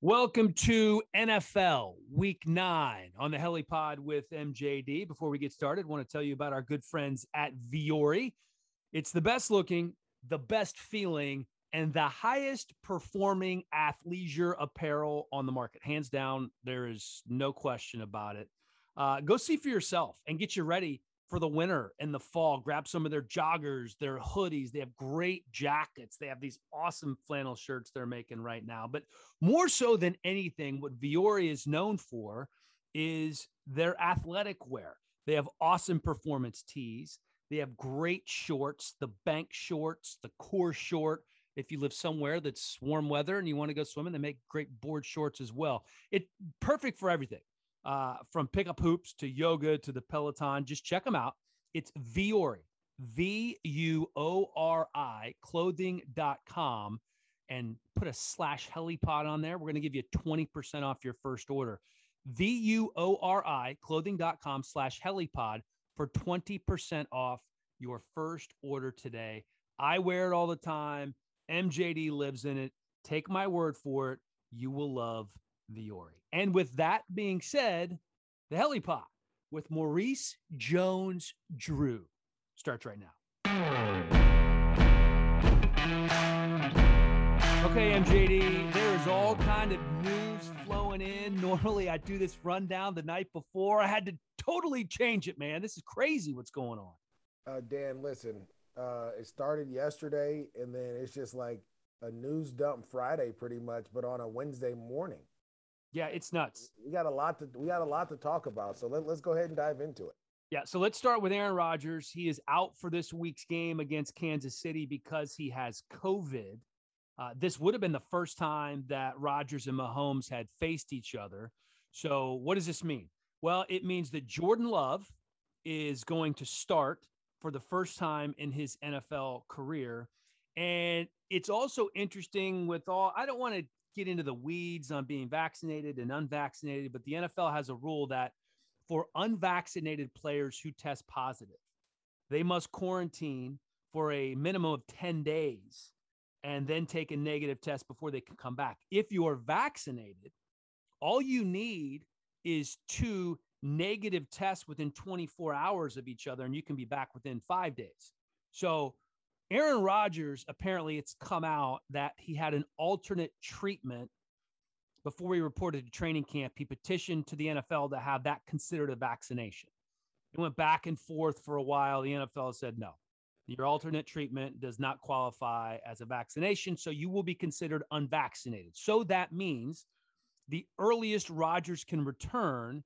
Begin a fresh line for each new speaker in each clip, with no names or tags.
Welcome to NFL Week 9 on the HeliPod with MJD. Before we get started, I want to tell you about our good friends at Vuori. It's the best looking, the best feeling, and the highest performing athleisure apparel on the market. Hands down, there is no question about it. Uh, go see for yourself and get you ready for the winter and the fall. Grab some of their joggers, their hoodies. They have great jackets. They have these awesome flannel shirts they're making right now. But more so than anything, what Vuori is known for is their athletic wear. They have awesome performance tees. They have great shorts, the bank shorts, the core short. If you live somewhere that's warm weather and you want to go swimming, they make great board shorts as well. It perfect for everything uh, from pickup hoops to yoga to the Peloton. Just check them out. It's Vuori, V U O R I, clothing.com, and put a slash helipod on there. We're going to give you 20% off your first order. V U O R I, clothing.com slash helipod for 20% off your first order today. I wear it all the time. MJD lives in it. Take my word for it. You will love Vuori. And with that being said, the helipod with Maurice Jones Drew starts right now. Okay, MJD, there is all kind of news flowing in. Normally, I do this rundown the night before. I had to totally change it, man. This is crazy what's going on.
Uh, Dan, listen, uh, it started yesterday, and then it's just like a news dump Friday, pretty much, but on a Wednesday morning.
Yeah, it's nuts.
We got a lot to we got a lot to talk about. So let, let's go ahead and dive into it.
Yeah, so let's start with Aaron Rodgers. He is out for this week's game against Kansas City because he has COVID. Uh, this would have been the first time that Rodgers and Mahomes had faced each other. So, what does this mean? Well, it means that Jordan Love is going to start for the first time in his NFL career. And it's also interesting with all, I don't want to get into the weeds on being vaccinated and unvaccinated, but the NFL has a rule that for unvaccinated players who test positive, they must quarantine for a minimum of 10 days and then take a negative test before they can come back. If you're vaccinated, all you need is two negative tests within 24 hours of each other, and you can be back within five days. So Aaron Rodgers, apparently, it's come out that he had an alternate treatment before he reported to training camp. He petitioned to the NFL to have that considered a vaccination. It went back and forth for a while. The NFL said no. Your alternate treatment does not qualify as a vaccination, so you will be considered unvaccinated. So that means the earliest Rodgers can return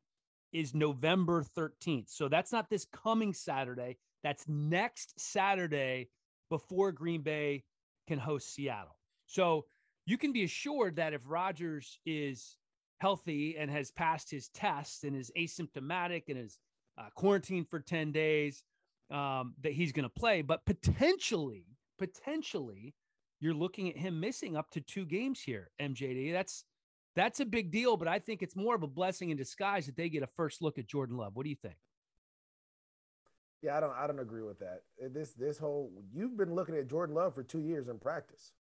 is November 13th. So that's not this coming Saturday. That's next Saturday, before Green Bay can host Seattle. So you can be assured that if Rodgers is healthy and has passed his test and is asymptomatic and is uh, quarantined for 10 days, um, that he's going to play. But potentially, potentially, you're looking at him missing up to two games here, MJD. That's that's a big deal, but I think it's more of a blessing in disguise that they get a first look at Jordan Love. What do you think?
Yeah, I don't I don't agree with that. Uh, this this whole you've been looking at Jordan Love for two years in practice.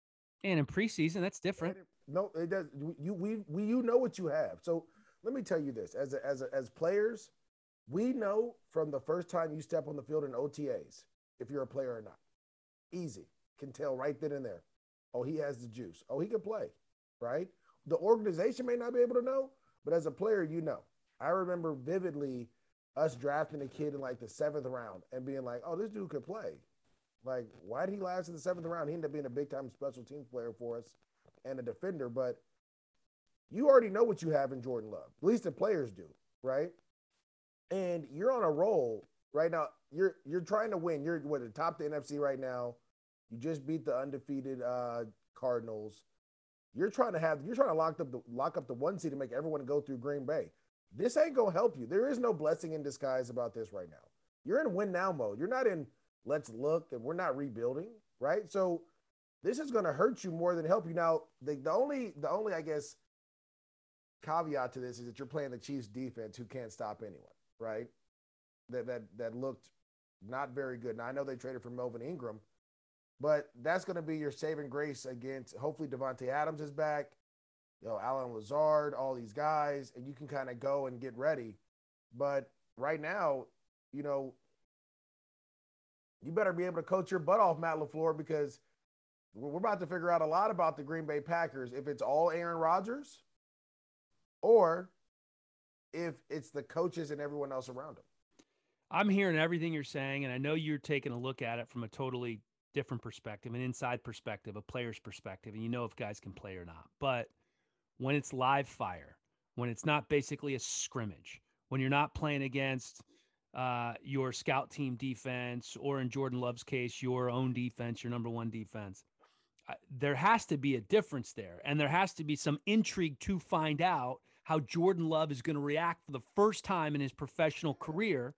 And in preseason, that's different.
It, no, it does. You we we you know what you have. So let me tell you this: as a, as a, as players, we know from the first time you step on the field in OTAs if you're a player or not. Easy. Can tell right then and there. Oh, he has the juice. Oh, he can play, right? The organization may not be able to know, but as a player, you know. I remember vividly us drafting a kid in like the seventh round and being like, oh, this dude could play. Like, why did he last in the seventh round? He ended up being a big time special teams player for us and a defender, but you already know what you have in Jordan Love. At least the players do, right? And you're on a roll right now. You're you're trying to win. You're what the top the NFC right now. You just beat the undefeated uh, Cardinals. You're trying to have you're trying to lock up the lock up the one seed to make everyone go through Green Bay. This ain't gonna help you. There is no blessing in disguise about this right now. You're in win now mode. You're not in let's look and we're not rebuilding, right? So this is gonna hurt you more than help you. Now, the, the only the only I guess caveat to this is that you're playing the Chiefs defense who can't stop anyone, right? That that that looked not very good. Now I know they traded for Melvin Ingram, but that's going to be your saving grace against. Hopefully, Davante Adams is back. You know, Allen Lazard, all these guys, and you can kind of go and get ready. But right now, you know, you better be able to coach your butt off, Matt LaFleur, because we're about to figure out a lot about the Green Bay Packers. If it's all Aaron Rodgers, or if it's the coaches and everyone else around them.
I'm hearing everything you're saying, and I know you're taking a look at it from a totally different perspective, an inside perspective, a player's perspective, and you know if guys can play or not. But when it's live fire, when it's not basically a scrimmage, when you're not playing against uh, your scout team defense, or in Jordan Love's case, your own defense, your number one defense, uh, there has to be a difference there. And there has to be some intrigue to find out how Jordan Love is going to react for the first time in his professional career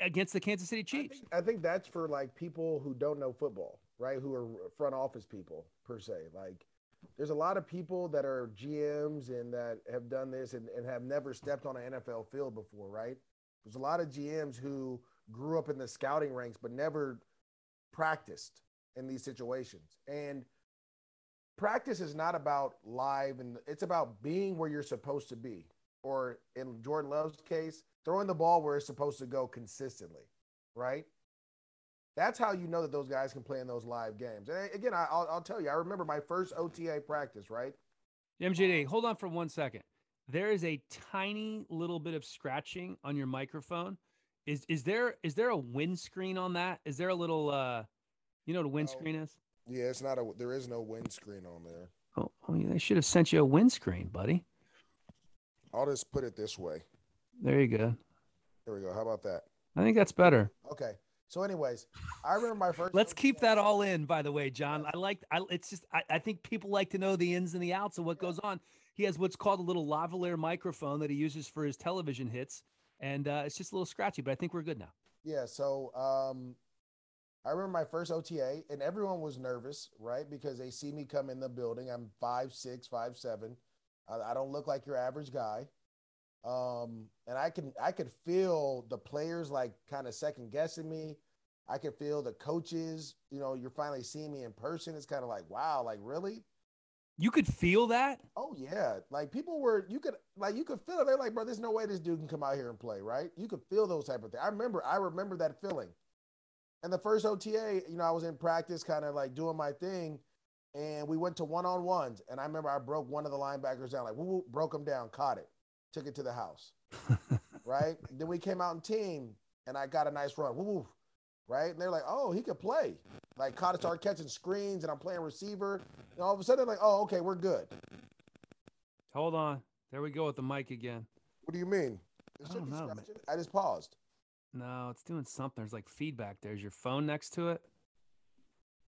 against the Kansas City Chiefs.
I think, I think, that's for like people who don't know football, right? Who are front office people per se. Like there's a lot of people that are GMs and that have done this and, and have never stepped on an NFL field before, right? There's a lot of GMs who grew up in the scouting ranks but never practiced in these situations. And practice is not about live and it's about being where you're supposed to be. Or in Jordan Love's case, throwing the ball where it's supposed to go consistently, right? That's how you know that those guys can play in those live games. And again, I, will I'll tell you, I remember my first OTA practice, right?
MJD, hold on for one second. There is a tiny little bit of scratching on your microphone. Is is there is there a windscreen on that? Is there a little uh you know what a windscreen oh, is?
Yeah, it's not a there is no windscreen on there.
Oh, oh yeah, they should have sent you a windscreen, buddy.
I'll just put it this way.
There you go.
There we go. How about that?
I think that's better.
Okay. So, anyways, I remember my first.
Let's keep that all in. By the way, John, I like. I it's just. I, I think people like to know the ins and the outs of what goes on. He has what's called a little lavalier microphone that he uses for his television hits, and uh, it's just a little scratchy. But I think we're good now.
Yeah. So, um, I remember my first OTA, and everyone was nervous, right? Because they see me come in the building. I'm five six, five seven. I, I don't look like your average guy. Um, and I can I could feel the players like kind of second guessing me. I could feel the coaches, you know, you're finally seeing me in person. It's kind of like, wow, like really?
You could feel that?
Oh yeah. Like people were you could like you could feel it. They're like, bro, there's no way this dude can come out here and play, right? You could feel those type of things. I remember I remember that feeling. And the first OTA, you know, I was in practice, kind of like doing my thing, and we went to one on ones. And I remember I broke one of the linebackers down, like woo, broke him down, caught it took it to the house. right? Then we came out in team and I got a nice run. Woo. Right? And they're like, oh, he could play. Like caught it started catching screens and I'm playing receiver. And all of a sudden like, oh, okay, we're good.
Hold on. There we go with the mic again.
What do you mean?
I don't know.
I just paused.
No, it's doing something. There's like feedback. There's your phone next to it.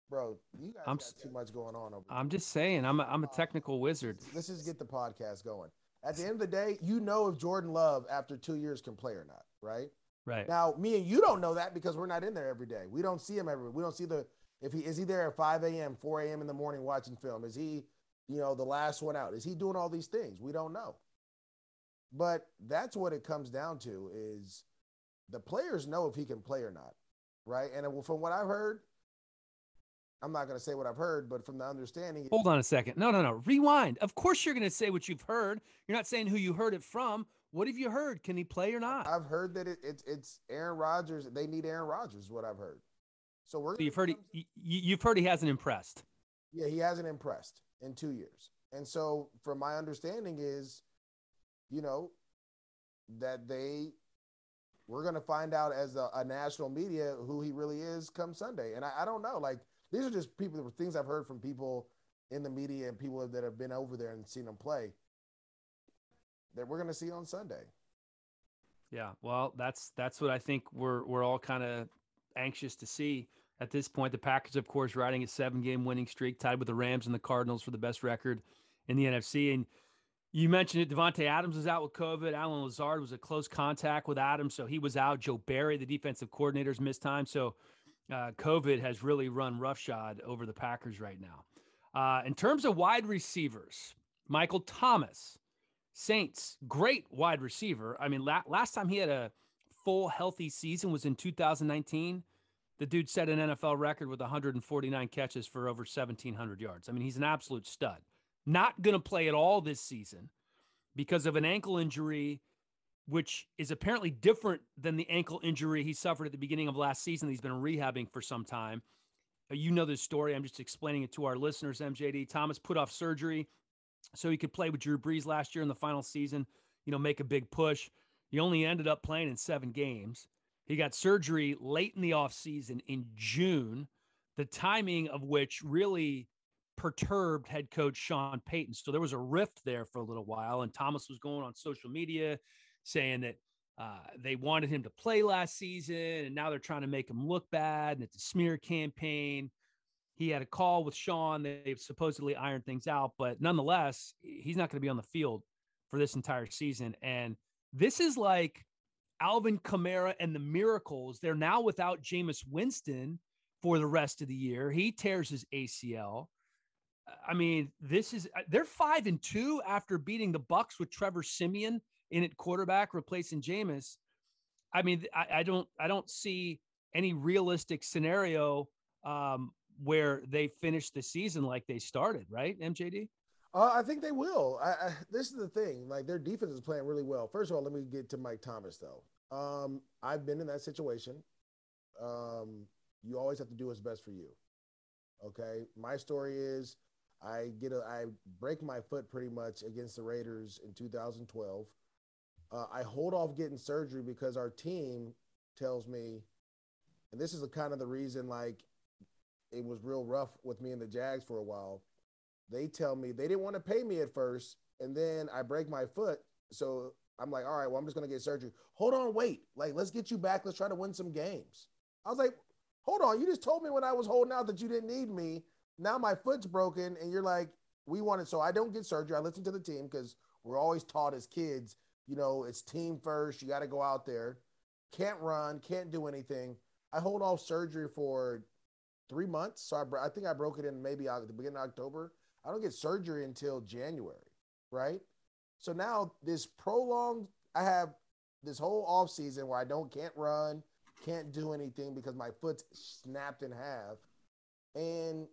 Bro, you guys I'm, got too much going on over
I'm just saying, I'm a, I'm a uh, technical wizard.
Let's just get the podcast going at the end of the day, you know if Jordan Love after two years can play or not, right?
Right.
Now, me and you don't know that because we're not in there every day. We don't see him every. We don't see the if he is he there at 5 a.m., 4 a.m. in the morning watching film. Is he, you know, the last one out? Is he doing all these things? We don't know. But that's what it comes down to is the players know if he can play or not, right? And from what I've heard, I'm not going to say what I've heard, but from the understanding.
Hold on a second. No, no, no. Rewind. Of course, you're going to say what you've heard. You're not saying who you heard it from. What have you heard? Can he play or not?
I've heard that it, it, it's Aaron Rodgers. They need Aaron Rodgers, what I've heard. So we're
so you've heard he, you've heard he hasn't impressed.
Yeah, he hasn't impressed in two years. And so, from my understanding, is you know that they we're going to find out as a, a, national media who he really is come Sunday. And I, I, don't know. Like these are just people things I've heard from people in the media and people that have been over there and seen them play that we're going to see on Sunday.
Yeah, well, that's that's what I think we're we're all kind of anxious to see at this point. The Packers, of course, riding a seven-game winning streak, tied with the Rams and the Cardinals for the best record in the NFC. And you mentioned it. Davante Adams was out with COVID. Allen Lazard was a close contact with Adams, so he was out. Joe Barry, the defensive coordinator's missed time. So uh, COVID has really run roughshod over the Packers right now. Uh, in terms of wide receivers, Michael Thomas, Saints, great wide receiver. I mean, la- last time he had a full healthy season was in 2019. The dude set an NFL record with 149 catches for over 1,700 yards. I mean, he's an absolute stud. Not going to play at all this season because of an ankle injury, which is apparently different than the ankle injury he suffered at the beginning of last season. He's been rehabbing for some time. Uh, you know this story. I'm just explaining it to our listeners. MJD Thomas put off surgery so he could play with Drew Brees last year in the final season, you know, make a big push. He only ended up playing in seven games. He got surgery late in the offseason in June, the timing of which really perturbed head coach Sean Payton. So there was a rift there for a little while, and Thomas was going on social media saying that uh, they wanted him to play last season, and now they're trying to make him look bad, and it's a smear campaign. He had a call with Sean. They've supposedly ironed things out, but nonetheless, he's not going to be on the field for this entire season. And this is like Alvin Kamara and the Miracles. They're now without Jameis Winston for the rest of the year. He tears his ACL. I mean, this is they're five and two after beating the Bucks with Trevor Siemian in at quarterback, replacing Jameis. I mean, I, I don't I don't see any realistic scenario um, where they finish the season like they started, right? MJD.
Uh, I think they will. I, I, this is the thing; like their defense is playing really well. First of all, let me get to Mike Thomas though. Um, I've been in that situation. Um, you always have to do what's best for you. Okay, my story is I get a I break my foot pretty much against the Raiders in 2012. Uh, I hold off getting surgery because our team tells me, and this is kind of the reason like it was real rough with me and the Jags for a while. They tell me they didn't want to pay me at first, and then I break my foot. So I'm like, all right, well, I'm just gonna get surgery. Hold on, wait. Like, let's get you back. Let's try to win some games. I was like, hold on, you just told me when I was holding out that you didn't need me now my foot's broken and you're like we want it so i don't get surgery i listen to the team because we're always taught as kids you know it's team first you got to go out there can't run can't do anything i hold off surgery for three months so i, I think i broke it in maybe the beginning of october i don't get surgery until january right so now this prolonged i have this whole off season where i don't can't run can't do anything because my foot's snapped in half and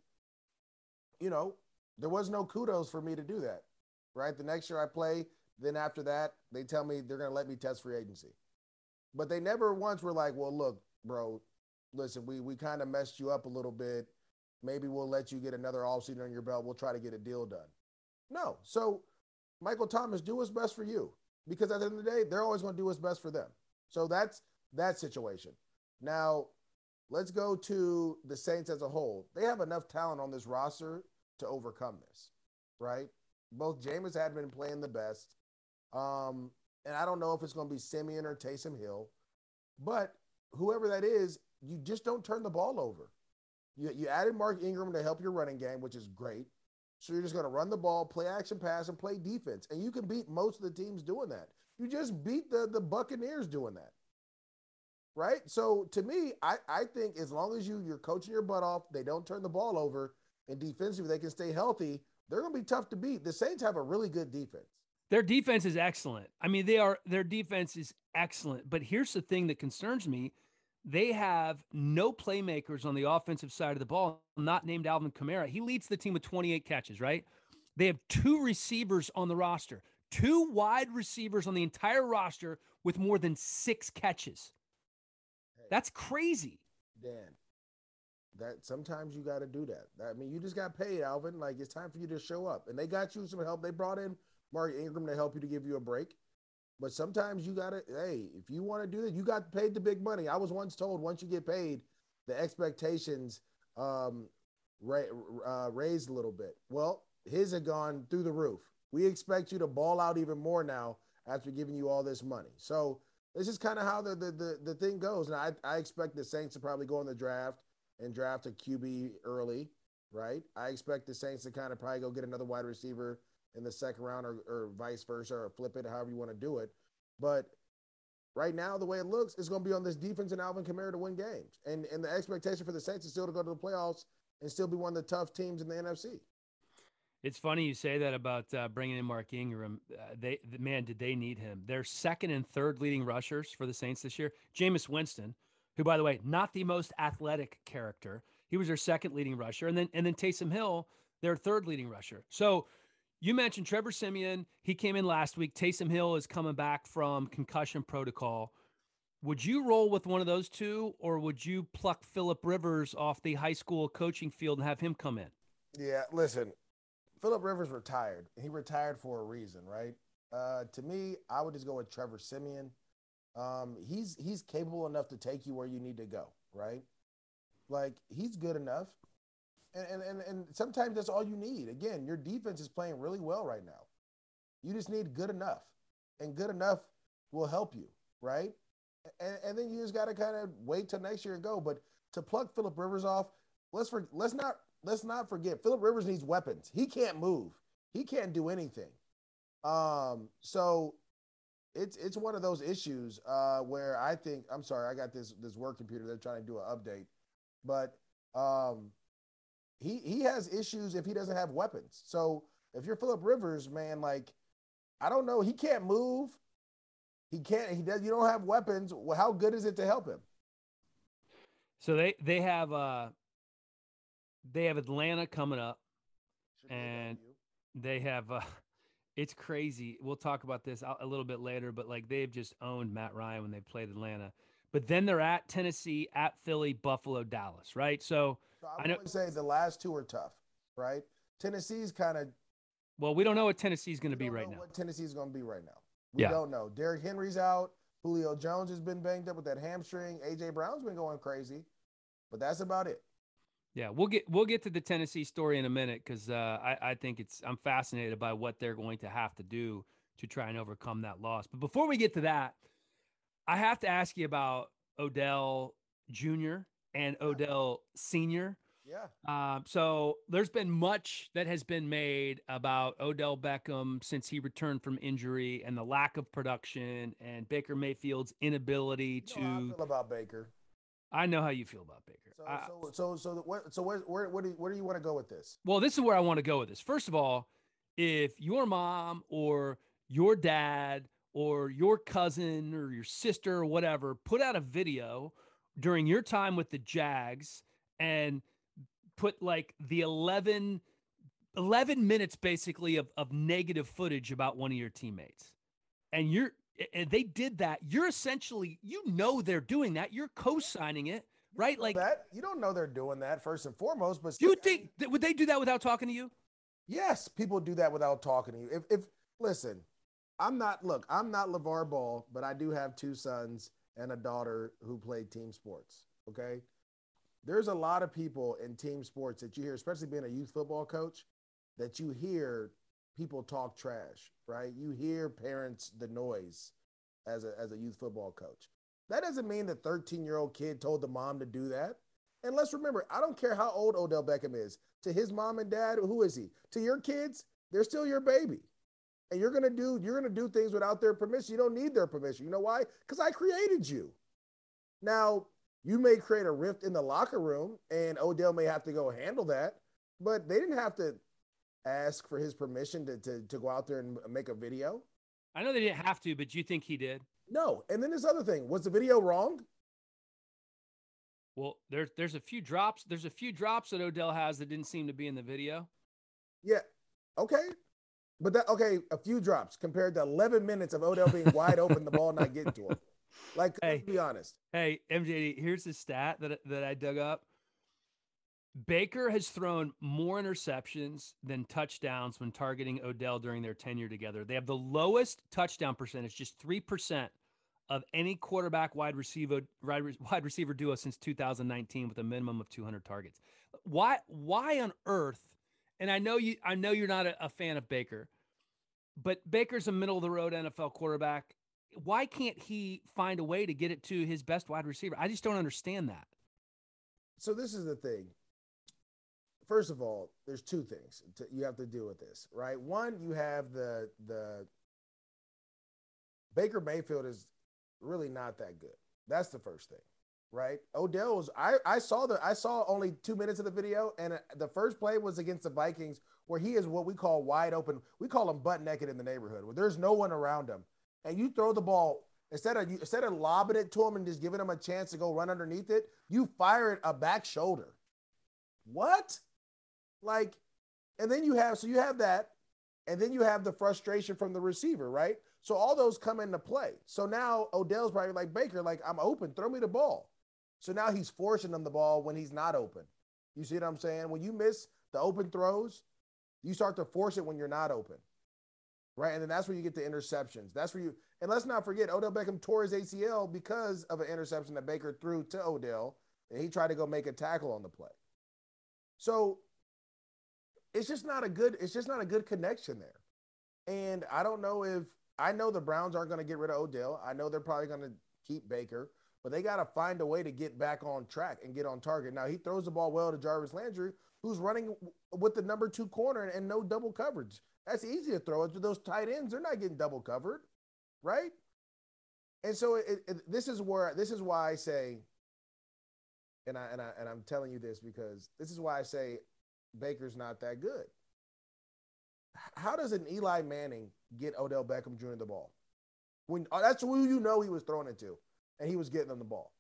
you know, there was no kudos for me to do that. Right. The next year I play, then after that, they tell me they're going to let me test free agency. But they never once were like, well, look, bro, listen, we, we kind of messed you up a little bit. Maybe we'll let you get another offseason on your belt. We'll try to get a deal done. No. So, Michael Thomas, do what's best for you because at the end of the day, they're always going to do what's best for them. So that's that situation. Now, let's go to the Saints as a whole. They have enough talent on this roster to overcome this, right? Both Jameis had been playing the best. Um, and I don't know if it's going to be Siemian or Taysom Hill, but whoever that is, you just don't turn the ball over. You, you added Mark Ingram to help your running game, which is great. So you're just going to run the ball, play action pass, and play defense. And you can beat most of the teams doing that. You just beat the, the Buccaneers doing that. Right? So to me, I, I think as long as you you're coaching your butt off, they don't turn the ball over, and defensively they can stay healthy, they're going to be tough to beat. The Saints have a really good defense.
Their defense is excellent. I mean, they are their defense is excellent. But here's the thing that concerns me. They have no playmakers on the offensive side of the ball, not named Alvin Kamara. He leads the team with 28 catches, right? They have two receivers on the roster, two wide receivers on the entire roster with more than six catches. Hey, That's crazy.
Dan, that sometimes you got to do that. I mean, you just got paid, Alvin. Like it's time for you to show up. And they got you some help. They brought in Mark Ingram to help you to give you a break. But sometimes you got to, hey, if you want to do that, you got paid the big money. I was once told once you get paid, the expectations um, ra- uh, raised a little bit. Well, his had gone through the roof. We expect you to ball out even more now after giving you all this money. So this is kind of how the, the, the the thing goes. And I I expect the Saints to probably go in the draft and draft a QB early, right? I expect the Saints to kind of probably go get another wide receiver in the second round or, or vice versa or flip it, however you want to do it. But right now, the way it looks, it's going to be on this defense and Alvin Kamara to win games. And, and the expectation for the Saints is still to go to the playoffs and still be one of the tough teams in the NFC.
It's funny you say that about uh, bringing in Mark Ingram. Uh, they, man, did they need him? Their second and third leading rushers for the Saints this year. Jameis Winston, who, by the way, not the most athletic character. He was their second leading rusher, and then and then Taysom Hill, their third leading rusher. So you mentioned Trevor Siemian. He came in last week. Taysom Hill is coming back from concussion protocol. Would you roll with one of those two, or would you pluck Philip Rivers off the high school coaching field and have him come in?
Yeah, listen, Philip Rivers retired. He retired for a reason, right? Uh, to me, I would just go with Trevor Siemian. Um, he's he's capable enough to take you where you need to go, right? Like he's good enough. And, and, and, sometimes that's all you need. Again, your defense is playing really well right now. You just need good enough. And good enough will help you, right? And, and then you just got to kind of wait till next year and go. But to pluck Philip Rivers off, let's for, let's not let's not forget Philip Rivers needs weapons. He can't move. He can't do anything. Um, so it's it's one of those issues uh, where I think I'm sorry, I got this this work computer. They're trying to do an update, but um, he he has issues if he doesn't have weapons. So if you're Philip Rivers, man, like I don't know, he can't move. He can't. He does. You don't have weapons. Well, how good is it to help him?
So they they have uh they have Atlanta coming up, and they have uh it's crazy. We'll talk about this a little bit later, but like they've just owned Matt Ryan when they played Atlanta. But then they're at Tennessee, at Philly, Buffalo, Dallas, right? So
so I, I know, say the last two are tough, right? Tennessee's kind of.
Well, we don't know what Tennessee's going to be right now.
What Tennessee's going to be right now. We yeah. don't know. Derrick Henry's out. Julio Jones has been banged up with that hamstring. AJ Brown's been going crazy, but that's about it.
Yeah, we'll get we'll get to the Tennessee story in a minute because uh, I I think it's I'm fascinated by what they're going to have to do to try and overcome that loss. But before we get to that, I have to ask you about Odell Jr and Odell Sr.
Yeah.
Um, so there's been much that has been made about Odell Beckham since he returned from injury and the lack of production and Baker Mayfield's inability
you know to. feel about Baker.
I know how you feel about Baker.
So, so, so, so, what, so where, where, where do you, where do you want to go with this?
Well, this is where I want to go with this. First of all, if your mom or your dad or your cousin or your sister or whatever put out a video during your time with the Jags and put like the 11, 11 minutes basically of, of negative footage about one of your teammates. And you're, and they did that. You're essentially, you know, they're doing that. You're co signing it, right? Like
that. You don't know they're doing that first and foremost, but
do you think would they do that without talking to you?
Yes, people do that without talking to you. If, if listen, I'm not, look, I'm not LeVar Ball, but I do have two sons and a daughter who played team sports. Okay. There's a lot of people in team sports that you hear, especially being a youth football coach, that you hear people talk trash, right? You hear parents, the noise as a, as a youth football coach. That doesn't mean the 13 year old kid told the mom to do that. And let's remember, I don't care how old Odell Beckham is. To his mom and dad, who is he? To your kids, they're still your baby and you're gonna do you're gonna do things without their permission. You don't need their permission. You know why? Because I created you. Now you may create a rift in the locker room, and Odell may have to go handle that, but they didn't have to ask for his permission to to, to go out there and make a video.
I know they didn't have to, but do you think he did?
No. And then this other thing was the video wrong?
Well, there's there's a few drops. There's a few drops that Odell has that didn't seem to be in the video.
Yeah. Okay. But that okay, a few drops compared to 11 minutes of Odell being wide open, the ball not getting to him. Like, hey, let's be honest.
Hey, MJD, here's the stat that that I dug up. Baker has thrown more interceptions than touchdowns when targeting Odell during their tenure together. They have the lowest touchdown percentage, just 3% of any quarterback wide receiver wide receiver duo since 2019 with a minimum of 200 targets. Why why on earth? And I know you I know you're not a, a fan of Baker, but Baker's a middle of the road NFL quarterback. Why can't he find a way to get it to his best wide receiver? I just don't understand that.
So this is the thing first of all, there's two things to, you have to deal with this, right? One, you have the the Baker Mayfield is really not that good. That's the first thing, right? Odell was I I saw the I saw only 2 minutes of the video and uh, the first play was against the Vikings where he is what we call wide open. We call him butt naked in the neighborhood where there's no one around him. And you throw the ball instead of you instead of lobbing it to him and just giving him a chance to go run underneath it, you fire it a back shoulder. What? Like, and then you have so you have that, and then you have the frustration from the receiver, right? So all those come into play. So now Odell's probably like Baker, like I'm open, throw me the ball. So now he's forcing them the ball when he's not open. You see what I'm saying? When you miss the open throws, you start to force it when you're not open. Right. And then that's where you get the interceptions. That's where you, and let's not forget, Odell Beckham tore his ACL because of an interception that Baker threw to Odell, and he tried to go make a tackle on the play. So it's just not a good it's just not a good connection there. And I don't know if I know the Browns aren't going to get rid of Odell. I know they're probably going to keep Baker, but they got to find a way to get back on track and get on target. Now he throws the ball well to Jarvis Landry, who's running with the number two corner and no double coverage. That's easy to throw it to those tight ends. They're not getting double covered, right? And so it, it, this is where this is why I say, and I and I and I'm telling you this because this is why I say Baker's not that good. How does an Eli Manning get Odell Beckham Jr. the ball? When oh, that's who you know he was throwing it to, and he was getting them the ball.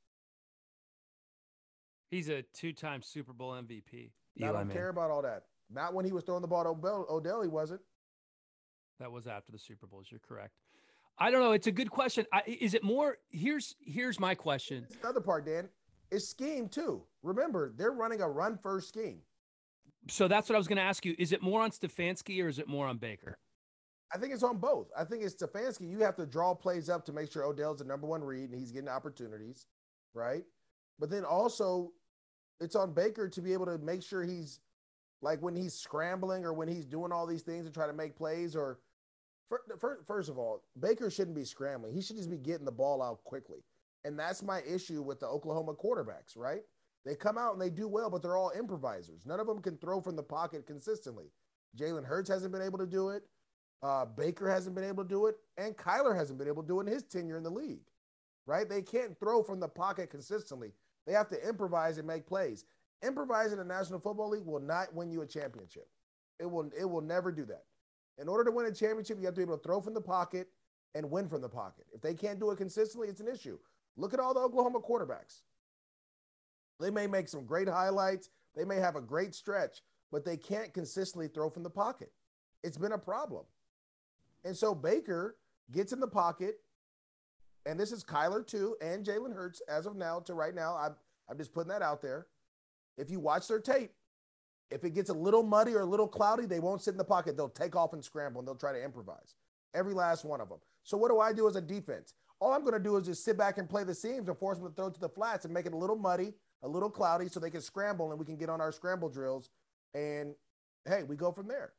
He's a two-time Super Bowl MVP.
I don't care about all that. Not when he was throwing the ball to Odell, Odell he wasn't.
That was after the Super Bowls. You're correct. I don't know. It's a good question. I, is it more? Here's here's my question.
Another part, Dan, is scheme too. Remember, they're running a run first scheme
so that's what I was going to ask you. Is it more on Stefanski or is it more on Baker?
I think it's on both. I think it's Stefanski. You have to draw plays up to make sure Odell's the number one read and he's getting opportunities, right? But then also, it's on Baker to be able to make sure he's like when he's scrambling or when he's doing all these things to try to make plays. Or first of all, Baker shouldn't be scrambling. He should just be getting the ball out quickly. And that's my issue with the Oklahoma quarterbacks, right? They come out and they do well, but they're all improvisers. None of them can throw from the pocket consistently. Jalen Hurts hasn't been able to do it. Uh, Baker hasn't been able to do it, and Kyler hasn't been able to do it in his tenure in the league. Right? They can't throw from the pocket consistently. They have to improvise and make plays. Improvising in the National Football League will not win you a championship. It will. It will never do that. In order to win a championship, you have to be able to throw from the pocket and win from the pocket. If they can't do it consistently, it's an issue. Look at all the Oklahoma quarterbacks. They may make some great highlights, they may have a great stretch, but they can't consistently throw from the pocket. It's been a problem. And so Baker gets in the pocket, and this is Kyler too, and Jalen Hurts as of now to right now. I'm, I'm just putting that out there. If you watch their tape, if it gets a little muddy or a little cloudy, they won't sit in the pocket. They'll take off and scramble and they'll try to improvise. Every last one of them. So what do I do as a defense? All I'm going to do is just sit back and play the seams and force them to throw to the flats and make it a little muddy, a little cloudy so they can scramble and we can get on our scramble drills. And hey, we go from there.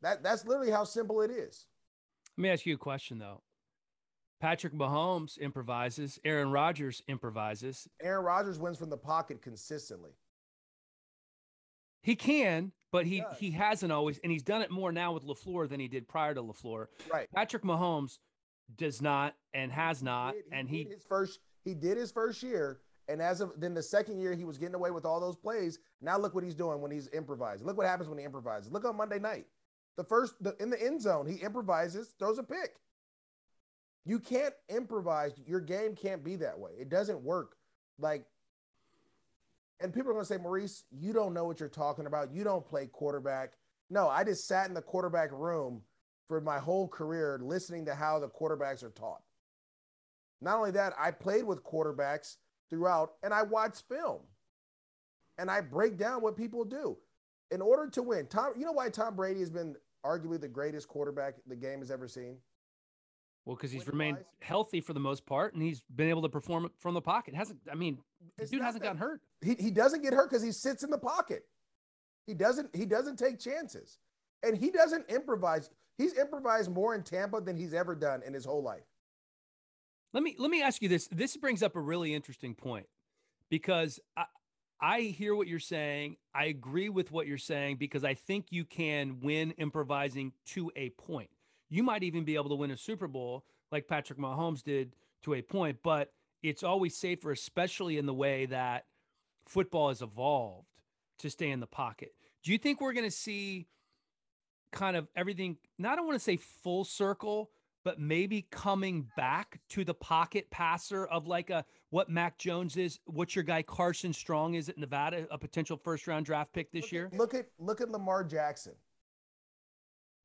That that's literally how simple it is.
Let me ask you a question though. Patrick Mahomes improvises. Aaron Rodgers improvises.
Aaron Rodgers wins from the pocket consistently.
He can, but he he, he hasn't always, and he's done it more now with Lafleur than he did prior to Lafleur.
Right.
Patrick Mahomes does not and has not, he did, he and he
his first he did his first year, and as of then the second year, he was getting away with all those plays. Now look what he's doing when he's improvising. Look what happens when he improvises. Look on Monday night. The first the, in the end zone, he improvises, throws a pick. You can't improvise. Your game can't be that way. It doesn't work. Like, and people are going to say, Maurice, you don't know what you're talking about. You don't play quarterback. No, I just sat in the quarterback room for my whole career listening to how the quarterbacks are taught. Not only that, I played with quarterbacks throughout, and I watched film. and I break down what people do. In order to win, Tom, you know why Tom Brady has been arguably the greatest quarterback the game has ever seen?
Well, because he's remained healthy for the most part, and he's been able to perform from the pocket. Hasn't I mean, the dude hasn't that, gotten hurt.
He he doesn't get hurt because he sits in the pocket. He doesn't he doesn't take chances, and he doesn't improvise. He's improvised more in Tampa than he's ever done in his whole life.
Let me let me ask you this. This brings up a really interesting point because I, I hear what you're saying. I agree with what you're saying because I think you can win improvising to a point. You might even be able to win a Super Bowl like Patrick Mahomes did to a point, but it's always safer, especially in the way that football has evolved to stay in the pocket. Do you think we're going to see kind of everything? Now, I don't want to say full circle, but maybe coming back to the pocket passer of like a what Mac Jones is, what your guy Carson Strong is at Nevada, a potential first round draft pick this
look
year.
Look at look at Lamar Jackson.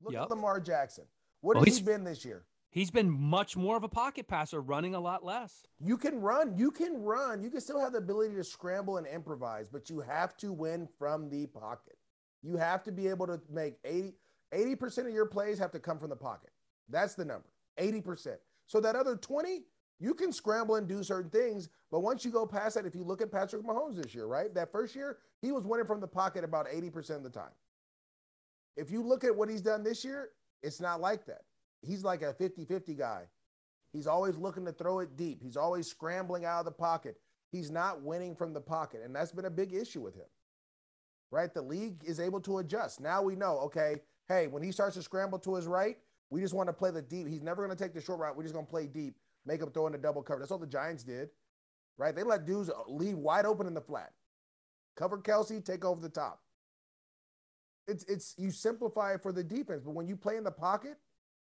Look yep. at Lamar Jackson. What well, has he been this year?
He's been much more of a pocket passer, running a lot less.
You can run, you can run, you can still have the ability to scramble and improvise, but you have to win from the pocket. You have to be able to make 80 80% of your plays have to come from the pocket. That's the number. 80%. So that other 20, you can scramble and do certain things, but once you go past that, if you look at Patrick Mahomes this year, right? That first year, he was winning from the pocket about 80% of the time. If you look at what he's done this year, it's not like that. He's like a 50 50 guy. He's always looking to throw it deep. He's always scrambling out of the pocket. He's not winning from the pocket. And that's been a big issue with him, right? The league is able to adjust. Now we know, okay, hey, when he starts to scramble to his right, we just want to play the deep. He's never going to take the short route. We're just going to play deep, make him throw in the double cover. That's all the Giants did, right? They let dudes leave wide open in the flat. Cover Kelce, take over the top. It's it's you simplify it for the defense, but when you play in the pocket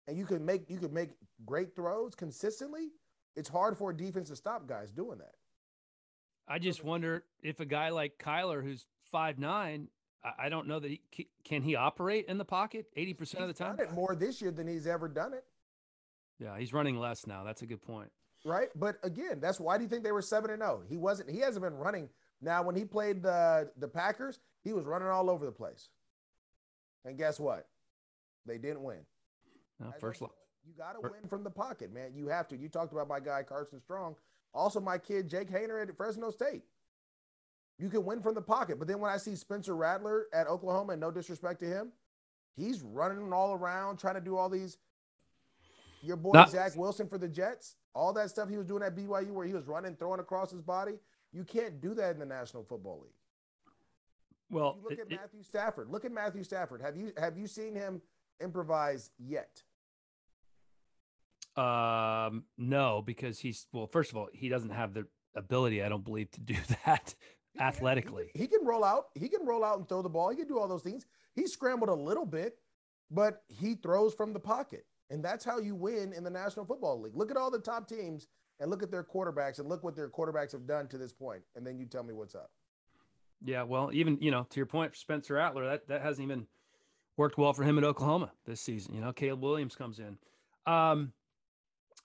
and you can make you can make great throws consistently, it's hard for a defense to stop guys doing that.
I just wonder if a guy like Kyler, who's five nine, I don't know that he can he operate in the pocket 80% of the time.
Done it more this year than he's ever done it.
Yeah, he's running less now. That's a good point.
Right? But again, that's why do you think they were 7 and 0? He wasn't he hasn't been running. Now when he played the the Packers, he was running all over the place. And guess what? They didn't win.
No, first look.
You got to win from the pocket, man. You have to. You talked about my guy Carson Strong. Also my kid Jake Haener at Fresno State. You can win from the pocket. But then when I see Spencer Rattler at Oklahoma, and no disrespect to him, he's running all around trying to do all these. Your boy Not- Zach Wilson for the Jets, all that stuff he was doing at BYU where he was running, throwing across his body. You can't do that in the National Football League.
Well,
look it, at Matthew Stafford. Look at Matthew Stafford. Have you have you seen him improvise yet?
Um, no, because he's well. First of all, he doesn't have the ability, I don't believe, to do that athletically.
He, he, can roll out. He can roll out and throw the ball. He can do all those things. He scrambled a little bit, but he throws from the pocket. And that's how you win in the National Football League. Look at all the top teams and look at their quarterbacks and look what their quarterbacks have done to this point, And then you tell me what's up.
Yeah, well, even, you know, to your point, Spencer Rattler, that, that hasn't even worked well for him at Oklahoma this season. You know, Caleb Williams comes in. Um,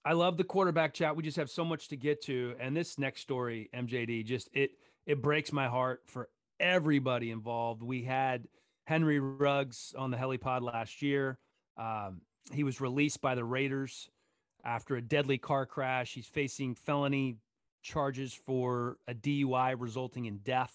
I love the quarterback chat. We just have so much to get to. And this next story, MJD, just it it breaks my heart for everybody involved. We had Henry Ruggs on the helipod last year. Um, he was released by the Raiders after a deadly car crash. He's facing felony charges for a DUI resulting in death.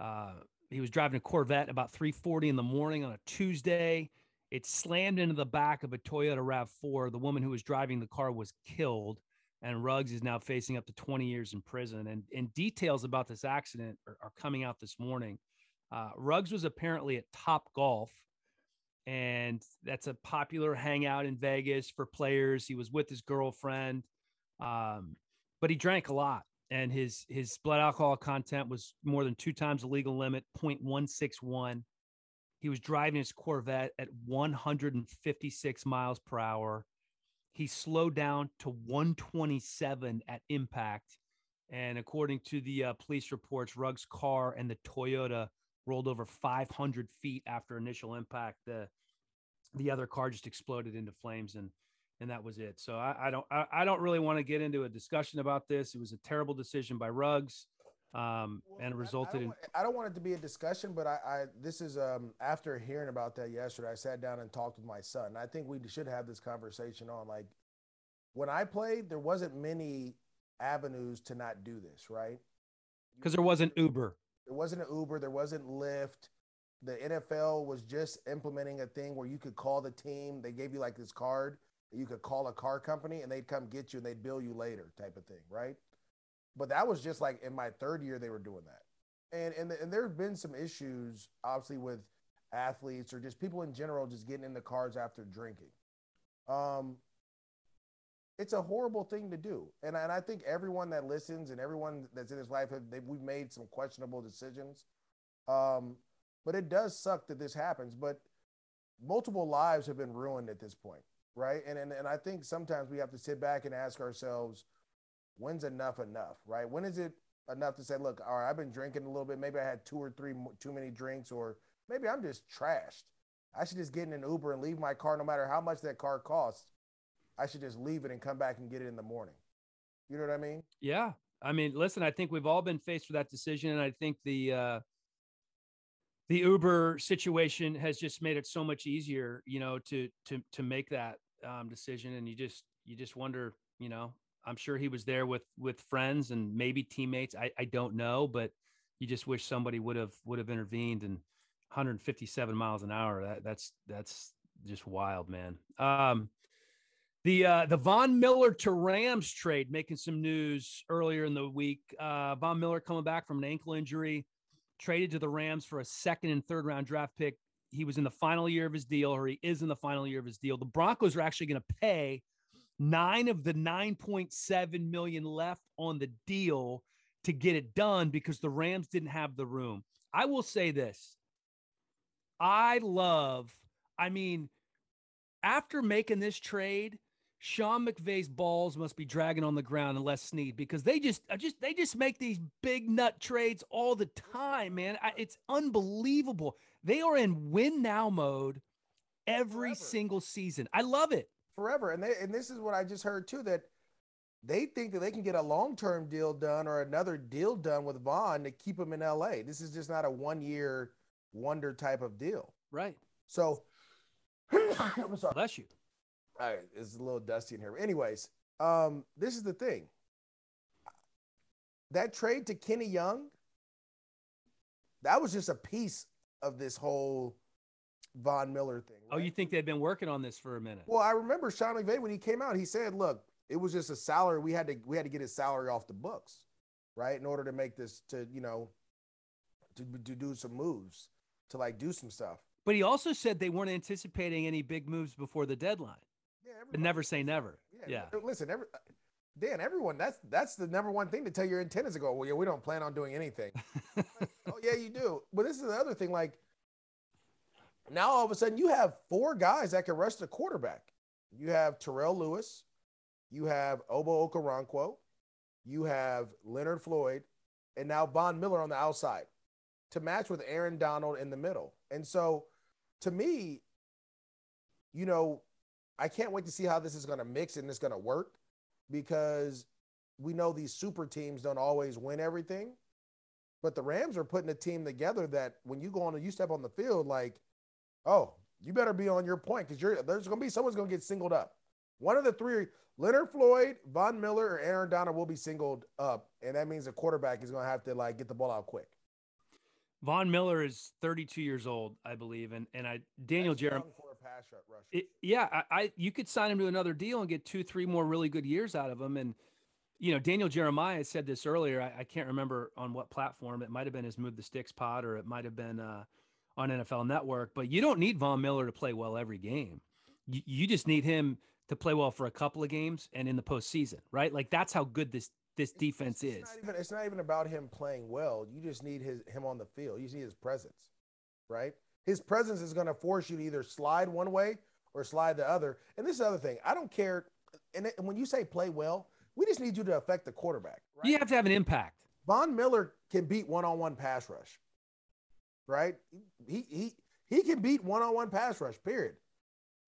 Uh, he was driving a Corvette about 3:40 in the morning on a Tuesday. It slammed into the back of a Toyota RAV4. The woman who was driving the car was killed and Ruggs is now facing up to 20 years in prison. And, and details about this accident are, are coming out this morning. Uh, Ruggs was apparently at Top Golf, and that's a popular hangout in Vegas for players. He was with his girlfriend, um, but he drank a lot, and his his blood alcohol content was more than two times the legal limit, 0.161. He was driving his Corvette at 156 miles per hour he slowed down to 127 at impact. And according to the uh, police reports, Ruggs' car and the Toyota rolled over 500 feet after initial impact. The the other car just exploded into flames, and and that was it. So I, I don't I, I, don't really want to get into a discussion about this. It was a terrible decision by Ruggs. Um,
Well,
and it
I-
resulted
I don't,
in.
want- I don't want it to be a discussion, but I, I this is um after hearing about that yesterday. I sat down and talked with my son. I think we should have this conversation on like when I played, there wasn't many avenues to not do this, right?
Because there wasn't Uber.
There wasn't an Uber, there wasn't Lyft. The NFL was just implementing a thing where you could call the team. They gave you like this card you could call a car company and they'd come get you and they'd bill you later, type of thing, right? But that was just like in my third year they were doing that, and and and there have been some issues, obviously, with athletes or just people in general just getting in the cars after drinking. Um, it's a horrible thing to do, and and I think everyone that listens and everyone that's in his life they, we've made some questionable decisions. Um, but it does suck that this happens. But multiple lives have been ruined at this point, right? And and and I think sometimes we have to sit back and ask ourselves, when's enough enough, right? When is it enough to say, look, all right, I've been drinking a little bit. Maybe I had two or three too many drinks, or maybe I'm just trashed. I should just get in an Uber and leave my car, no matter how much that car costs. I should just leave it and come back and get it in the morning. You know what I mean?
Yeah. I mean, listen, I think we've all been faced with that decision. And I think the, uh, the Uber situation has just made it so much easier, you know, to, to, to make that um, decision. And you just, you just wonder, you know, I'm sure he was there with, with friends and maybe teammates. I, I don't know, but you just wish somebody would have, would have intervened and 157 miles an hour. That that's, that's just wild, man. Um, the uh, the Von Miller to Rams trade making some news earlier in the week. Uh, Von Miller coming back from an ankle injury, traded to the Rams for a second and third round draft pick. He was in the final year of his deal, or he is in the final year of his deal. The Broncos are actually going to pay nine of the 9.7 million left on the deal to get it done because the Rams didn't have the room. I will say this. I love, I mean, after making this trade, Sean McVay's balls must be dragging on the ground and Les Snead because they just just they just make these big nut trades all the time, man. I, it's unbelievable. They are in win now mode every
Forever.
single season. I love it.
Forever. And they and this is what I just heard too that they think that they can get a long term deal done or another deal done with Von to keep him in LA. This is just not a one year wonder type of deal.
Right.
So I'm sorry.
Bless you.
All right, it's a little dusty in here. But anyways, um, this is the thing. That trade to Kenny Young, that was just a piece of this whole Von Miller thing.
Oh, you think they've been working on this for a minute?
Well, I remember Sean McVay when he came out, he said, "Look, it was just a salary. We had to we had to get his salary off the books, right, in order to make this to you know to to do some moves to like do some stuff."
But he also said they weren't anticipating any big moves before the deadline.
Yeah,
But never say never.
Yeah.
Yeah.
Listen, every Dan, everyone, that's that's the number one thing to tell your antennas to go, well, yeah, we don't plan on doing anything. oh, yeah, you do. But this is the other thing, like now all of a sudden you have four guys that can rush the quarterback. You have Terrell Lewis, you have Ogbo Okoronkwo, you have Leonard Floyd, and now Von Miller on the outside to match with Aaron Donald in the middle. And so to me, you know, I can't wait to see how this is going to mix and it's going to work because we know these super teams don't always win everything. But the Rams are putting a team together that when you go on, you step on the field, like, oh, you better be on your point because you're there's going to be someone's going to get singled up. One of the three, Leonard Floyd, Von Miller, or Aaron Donald will be singled up, and that means the quarterback is going to have to like get the ball out quick.
Von Miller is 32 years old, I believe, and and I Daniel Jeremiah.
young for a pass ru- rusher.
It, yeah, I, I you could sign him to another deal and get two, three more really good years out of him. And you know, Daniel Jeremiah said this earlier. I, I can't remember on what platform. It might have been his Move the Sticks pod, or it might have been uh, on NFL Network. But you don't need Von Miller to play well every game. You, you just need him to play well for a couple of games and in the postseason, right? Like that's how good this this defense
it's,
is.
It's not, even, it's not even about him playing well. You just need his him on the field. You just need his presence, right? His presence is going to force you to either slide one way or slide the other. And this is the other thing. I don't care. And, and when you say play well, we just need you to affect the quarterback. Right?
You have to have an impact.
Von Miller can beat one-on-one pass rush, right? He he he can beat one-on-one pass rush. Period.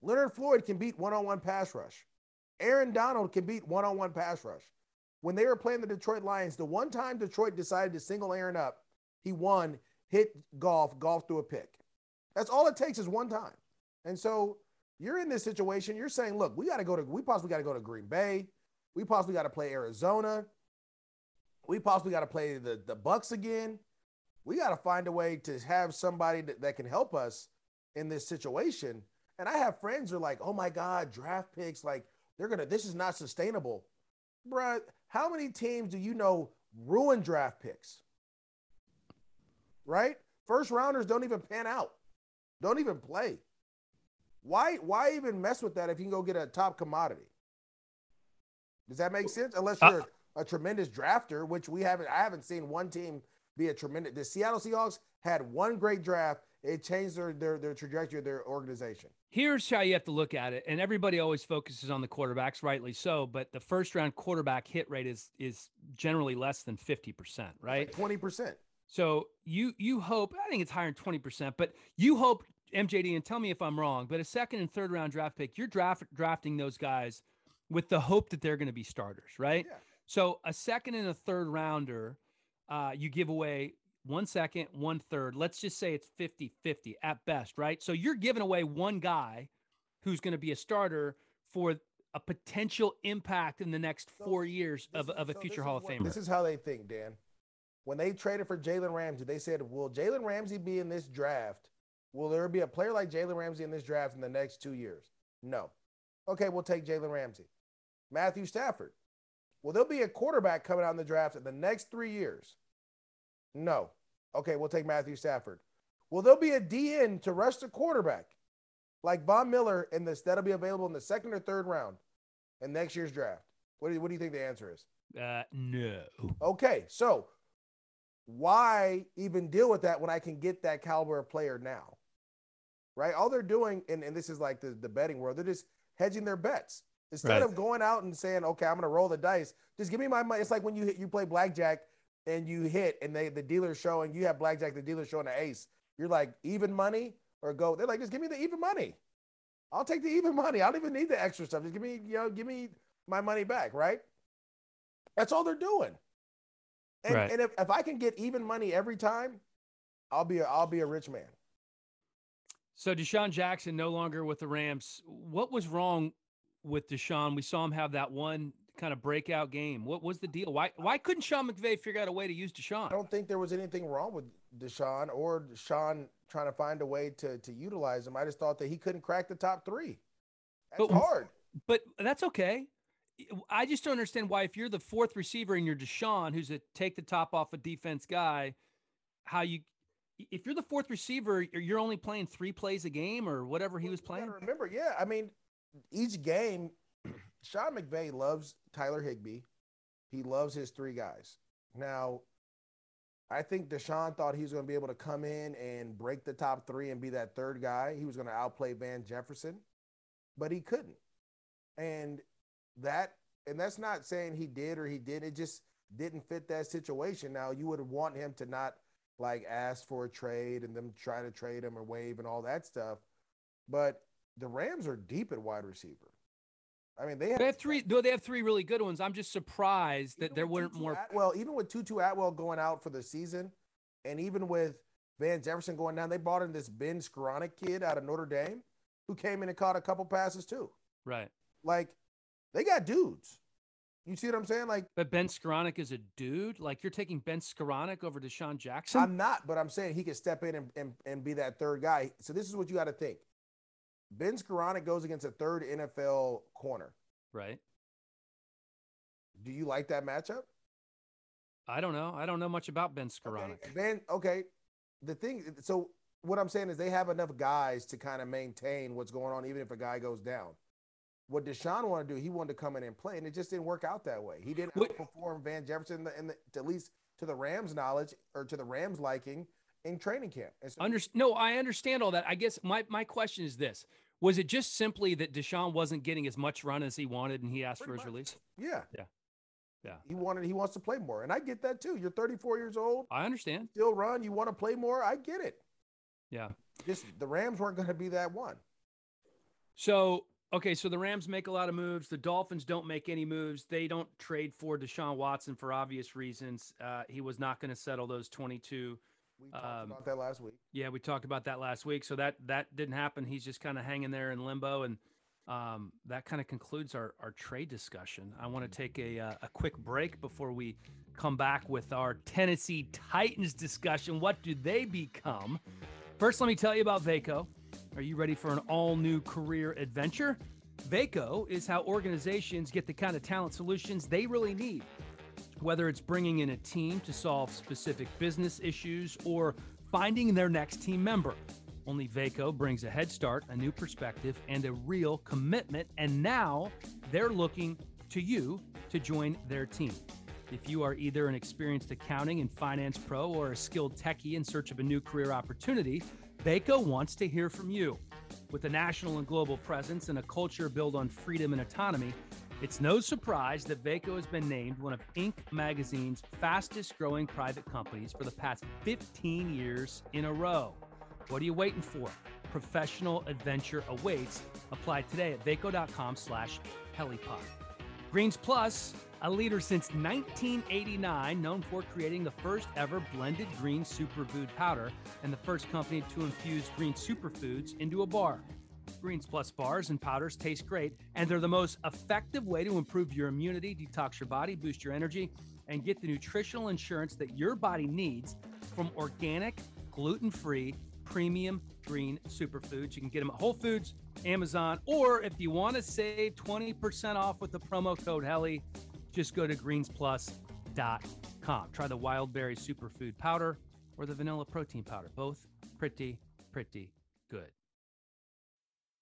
Leonard Floyd can beat one-on-one pass rush. Aaron Donald can beat one-on-one pass rush. when they were playing the Detroit Lions, the one time Detroit decided to single Aaron up, he won, hit golf, Goff threw a pick. That's all it takes is one time. And so you're in this situation. You're saying, look, we got to go to, we possibly got to go to Green Bay. We possibly got to play Arizona. We possibly got to play the, the Bucs again. We got to find a way to have somebody that, that can help us in this situation. And I have friends who are like, oh my God, draft picks, like they're gonna, this is not sustainable. Bruh, how many teams do you know ruin draft picks? Right? First rounders don't even pan out, don't even play. Why, why even mess with that if you can go get a top commodity? Does that make sense? Unless you're a tremendous drafter, which we haven't, I haven't seen one team be a tremendous. The Seattle Seahawks had one great draft. It changed their, their, their trajectory of their organization.
Here's how you have to look at it. And everybody always focuses on the quarterbacks, rightly so, but the first round quarterback hit rate is is generally less than 50%, right?
Like 20%.
So you you hope, I think it's higher than 20%, but you hope MJD and tell me if I'm wrong, but a second and third round draft pick, you're draft drafting those guys with the hope that they're going to be starters, right?
Yeah.
So a second and a third rounder, uh, you give away one second, one third. Let's just say it's 50 50 at best, right? So you're giving away one guy who's going to be a starter for a potential impact in the next four years of, of a so future Hall of Famer.
This is how they think, Dan. When they traded for Jalen Ramsey, they said, Will Jalen Ramsey be in this draft? Will there be a player like Jalen Ramsey in this draft in the next two years? No. Okay, we'll take Jalen Ramsey. Matthew Stafford. Will there be a quarterback coming out in the draft in the next three years? No. Okay, we'll take Matthew Stafford. Will there be a DN to rush the quarterback like Von Miller in this that'll be available in the second or third round in next year's draft? What do you, what do you think the answer is?
Uh, no.
Okay, so why even deal with that when I can get that caliber of player now? Right? All they're doing, and, and this is like the, the betting world, they're just hedging their bets. Instead right. of going out and saying, okay, I'm going to roll the dice, just give me my money. It's like when you you play blackjack and you hit and they the dealer's showing you have blackjack, the dealer's showing an ace. You're like, even money or go. They're like, just give me the even money. I'll take the even money. I don't even need the extra stuff. Just give me, you know, give me my money back, right? That's all they're doing. And, right. and if, if I can get even money every time, I'll be a, I'll be a rich man.
So DeSean Jackson no longer with the Rams. What was wrong with DeSean. We saw him have that one kind of breakout game. What was the deal? Why why couldn't Sean McVay figure out a way to use DeSean?
I don't think there was anything wrong with DeSean or Sean trying to find a way to to utilize him. I just thought that he couldn't crack the top three. That's but, hard.
But that's okay. I just don't understand why if you're the fourth receiver and you're DeSean, who's a take the top off a defense guy, how you if you're the fourth receiver, you're only playing three plays a game or whatever he was playing.
Remember, yeah, I mean, each game Sean McVay loves Tyler Higbee. He loves his three guys. Now, I think DeSean thought he was going to be able to come in and break the top three and be that third guy. He was going to outplay Van Jefferson, but he couldn't. And that, and that's not saying he did or he did. It just didn't fit that situation. Now, you would want him to not like ask for a trade and them try to trade him or waive and all that stuff. But the Rams are deep at wide receiver. I mean, they have,
they have three. Though they have three really good ones. I'm just surprised that there weren't
Tutu
more.
Well, even with Tutu Atwell going out for the season, and even with Van Jefferson going down, they brought in this Ben Skowronek kid out of Notre Dame, who came in and caught a couple passes too.
Right.
Like, they got dudes. You see what I'm saying? Like,
but Ben Skowronek is a dude. Like, you're taking Ben Skowronek over DeSean Jackson.
I'm not, but I'm saying he could step in and, and, and be that third guy. So this is what you got to think. Ben Skowronek goes against a third NFL corner.
Right.
Do you like that matchup?
I don't know. I don't know much about Ben Skowronek.
Okay. Ben, okay. The thing, so what I'm saying is they have enough guys to kind of maintain what's going on, even if a guy goes down. What DeSean wanted to do, he wanted to come in and play, and it just didn't work out that way. He didn't perform Van Jefferson in the, in the, at least to the Rams' knowledge or to the Rams' liking in training camp.
So- Under, no, I understand all that. I guess my, my question is this. Was it just simply that DeSean wasn't getting as much run as he wanted and he asked Pretty for his much. release?
Yeah.
Yeah. Yeah.
He wanted he wants to play more. And I get that too. You're 34 years old.
I understand.
Still run, you want to play more. I get it.
Yeah.
Just the Rams weren't going to be that one.
So Okay, so the Rams make a lot of moves. The Dolphins don't make any moves. They don't trade for Deshaun Watson for obvious reasons. Uh, he was not going to settle those 22.
We talked um, about that last week.
Yeah, we talked about that last week. So that that didn't happen. He's just kind of hanging there in limbo, and um, that kind of concludes our our trade discussion. I want to take a uh, a quick break before we come back with our Tennessee Titans discussion. What do they become? First, let me tell you about Vaco. Are you ready for an all new career adventure? Vaco is how organizations get the kind of talent solutions they really need. Whether it's bringing in a team to solve specific business issues or finding their next team member. Only Vaco brings a head start, a new perspective, and a real commitment. And now they're looking to you to join their team. If you are either an experienced accounting and finance pro or a skilled techie in search of a new career opportunity, Vaco wants to hear from you. With a national and global presence and a culture built on freedom and autonomy, it's no surprise that Vaco has been named one of Inc. magazine's fastest growing private companies for the past 15 years in a row. What are you waiting for? Professional adventure awaits. Apply today at vaco.com slash helipod. Greens Plus a leader since 1989, known for creating the first ever blended green superfood powder and the first company to infuse green superfoods into a bar. Greens Plus bars and powders taste great, and they're the most effective way to improve your immunity, detox your body, boost your energy, and get the nutritional insurance that your body needs from organic, gluten free, premium green superfoods. You can get them at Whole Foods, Amazon, or if you want to save 20% off with the promo code HELI, just go to greensplus.com. Try the wild berry superfood powder or the vanilla protein powder. Both pretty, pretty good.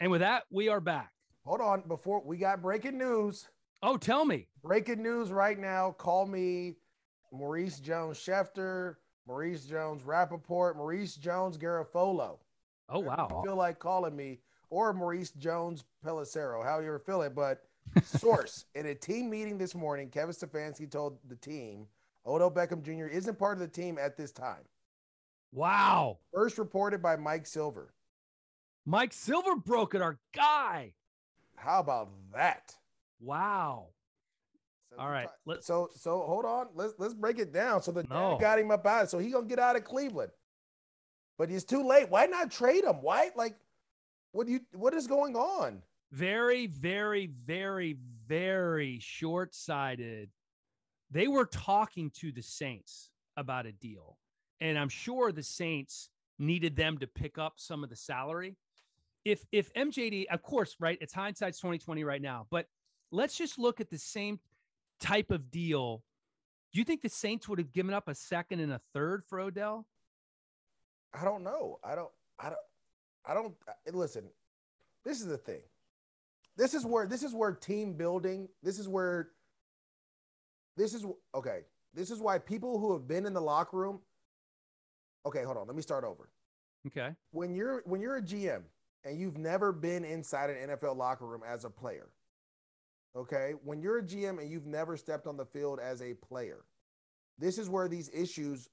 And with that, we are back.
Hold on. Before we got breaking news.
Oh, tell me.
Breaking news right now. Call me Maurice Jones Schefter, Maurice Jones Rappaport, Maurice Jones Garafolo.
Oh, wow.
I feel like calling me or Maurice Jones Pelissero, how you ever feel it. But source in a team meeting this morning, Kevin Stefanski told the team Odell Beckham Jr. isn't part of the team at this time.
Wow.
First reported by Mike Silver.
Mike Silver broke it, our guy.
How about that?
Wow. So All right.
Let's, so so hold on. Let's let's break it down. So the no. got him up out. So he gonna get out of Cleveland. But he's too late. Why not trade him? Why like what do you what is going on?
Very, very, very, very short-sighted. They were talking to the Saints about a deal. And I'm sure the Saints needed them to pick up some of the salary if if MJD, of course, right? It's hindsight's 2020 right now, but let's just look at the same type of deal. Do you think the Saints would have given up a second and a third for Odell?
I don't know. I don't. I don't. I don't. Listen, this is the thing. This is where this is where team building. This is where. This is okay. This is why people who have been in the locker room. Okay, hold on. Let me start over.
Okay.
When you're when you're a GM and you've never been inside an NFL locker room as a player, okay, when you're a GM and you've never stepped on the field as a player, this is where these issues,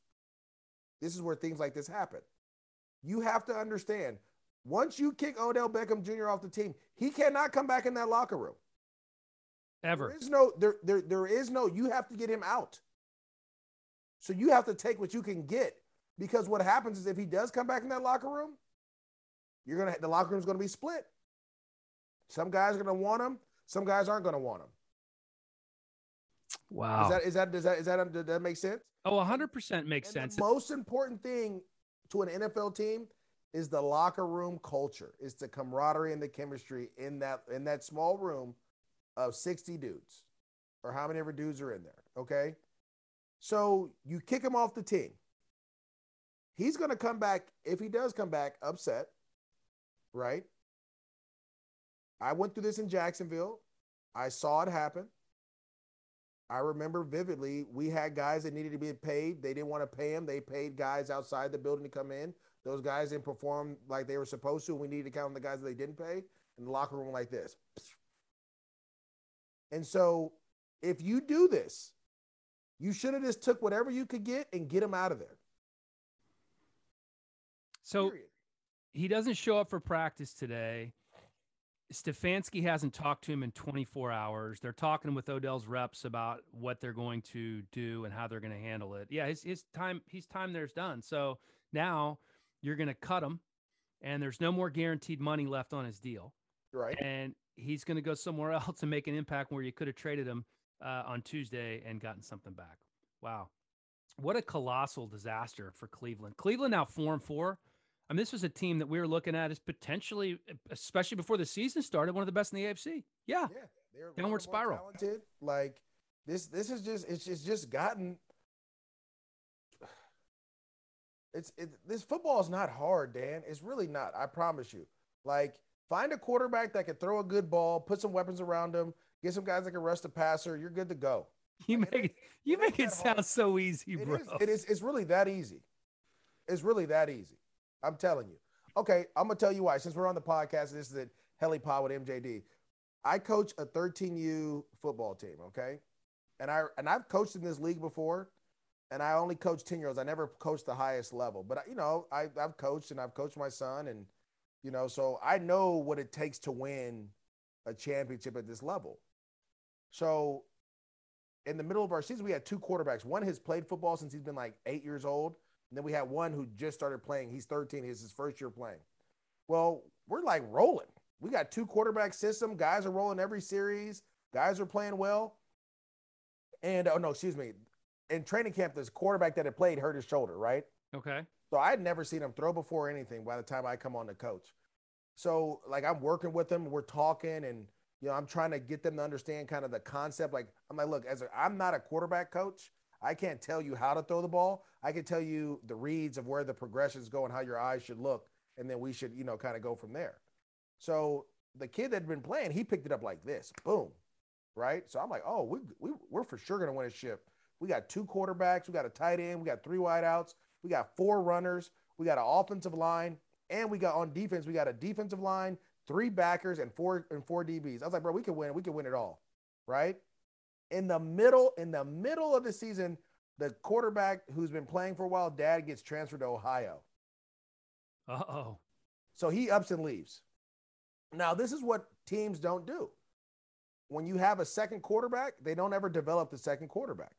this is where things like this happen. You have to understand once you kick Odell Beckham Jr. off the team, he cannot come back in that locker room.
Ever.
There is no there there there is no you have to get him out. So you have to take what you can get because what happens is if he does come back in that locker room, you're gonna the locker room's gonna be split. Some guys are gonna want him. Some guys aren't gonna want him.
Wow.
Is that is that does that is that does that make sense?
Oh, 100% makes
and
sense.
The most important thing to an NFL team is the locker room culture. Is the camaraderie and the chemistry in that in that small room of 60 dudes or how many ever dudes are in there, okay? So you kick him off the team. He's going to come back if he does come back upset right? I went through this in Jacksonville. I saw it happen. I remember vividly, we had guys that needed to be paid. They didn't want to pay them. They paid guys outside the building to come in. Those guys didn't perform like they were supposed to. We needed to count on the guys that they didn't pay in the locker room like this. And so if you do this, you should have just took whatever you could get and get them out of there.
So Period. He doesn't show up for practice today. Stefanski hasn't talked to him in 24 hours. They're talking with Odell's reps about what they're going to do and how they're going to handle it. Yeah, his his time his time there's done. So now you're going to cut him, and there's no more guaranteed money left on his deal.
Right.
And he's going to go somewhere else and make an impact where you could have traded him uh, on Tuesday and gotten something back. Wow. What a colossal disaster for Cleveland. Cleveland now four and four. I mean, this was a team that we were looking at as potentially, especially before the season started, one of the best in the AFC. Yeah, yeah, they're downward spiral.
Talented. Like this, this is just it's just just gotten. It's it, this football is not hard, Dan. It's really not. I promise you. Like find a quarterback that can throw a good ball, put some weapons around him, get some guys that can rush the passer. You're good to go.
You like, make it, you make it sound hard. so easy, bro.
It is, it is. It's really that easy. It's really that easy. I'm telling you. Okay, I'm gonna tell you why. Since we're on the podcast, this is at Heli Pod with MJD. I coach a 13U football team. Okay, and I and I've coached in this league before, and I only coach 10 year olds. I never coached the highest level, but you know, I, I've coached and I've coached my son, and you know, so I know what it takes to win a championship at this level. So, in the middle of our season, we had two quarterbacks. One has played football since he's been like eight years old, and then we had one who just started playing. He's 13. It's his first year playing. Well, we're like rolling. We got two quarterback system. Guys are rolling every series. Guys are playing well. And oh no, excuse me. In training camp, this quarterback that had played hurt his shoulder, right?
Okay.
So I had never seen him throw before anything by the time I come on the coach. So like I'm working with them, we're talking and you know, I'm trying to get them to understand kind of the concept. Like I'm like, look, as a, I'm not a quarterback coach. I can't tell you how to throw the ball. I can tell you the reads of where the progressions go and how your eyes should look, and then we should, you know, kind of go from there. So the kid that had been playing, he picked it up like this, boom, right? So I'm like, oh, we, we we're for sure gonna win a ship. We got two quarterbacks, we got a tight end, we got three wideouts, we got four runners, we got an offensive line, and we got on defense, we got a defensive line, three backers, and four and four DBs. I was like, bro, we can win. We can win it all, right? In the middle in the middle of the season, the quarterback who's been playing for a while, dad gets transferred to Ohio.
Uh oh.
So he ups and leaves. Now, this is what teams don't do. When you have a second quarterback, they don't ever develop the second quarterback.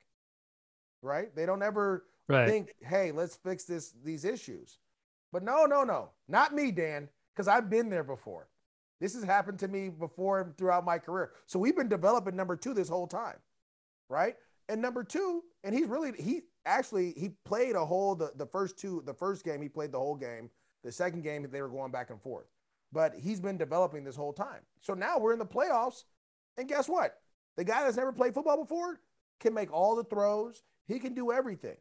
Right? They don't ever right. think, hey, let's fix this these issues. But no, no, no. Not me, Dan, because I've been there before. This has happened to me before and throughout my career. So we've been developing number two this whole time, right? And number two, and he's really he actually he played a whole the, the first two the first game he played the whole game. The second game they were going back and forth, but he's been developing this whole time. So now we're in the playoffs, and guess what? The guy that's never played football before can make all the throws. He can do everything.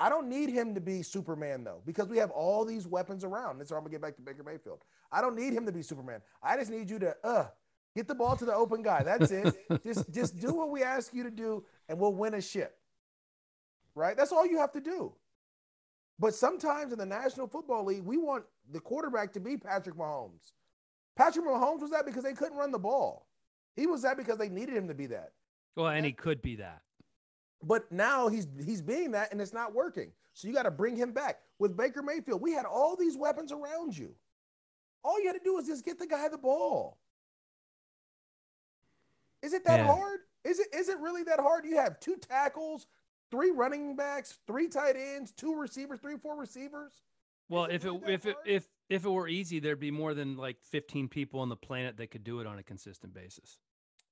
I don't need him to be Superman though, because we have all these weapons around. That's why I'm gonna get back to Baker Mayfield. I don't need him to be Superman. I just need you to uh get the ball to the open guy. That's it. just just do what we ask you to do, and we'll win a ship. Right? That's all you have to do. But sometimes in the National Football League, we want the quarterback to be Patrick Mahomes. Patrick Mahomes was that because they couldn't run the ball. He was that because they needed him to be that.
Well, and he could be that.
But now he's he's being that and it's not working. So you got to bring him back. With Baker Mayfield, we had all these weapons around you. All you had to do is just get the guy the ball. Is it that Man. hard? Is it is it really that hard? You have two tackles, three running backs, three tight ends, two receivers, three four receivers.
Well, if it, if it if if it were easy, there'd be more than like 15 people on the planet that could do it on a consistent basis.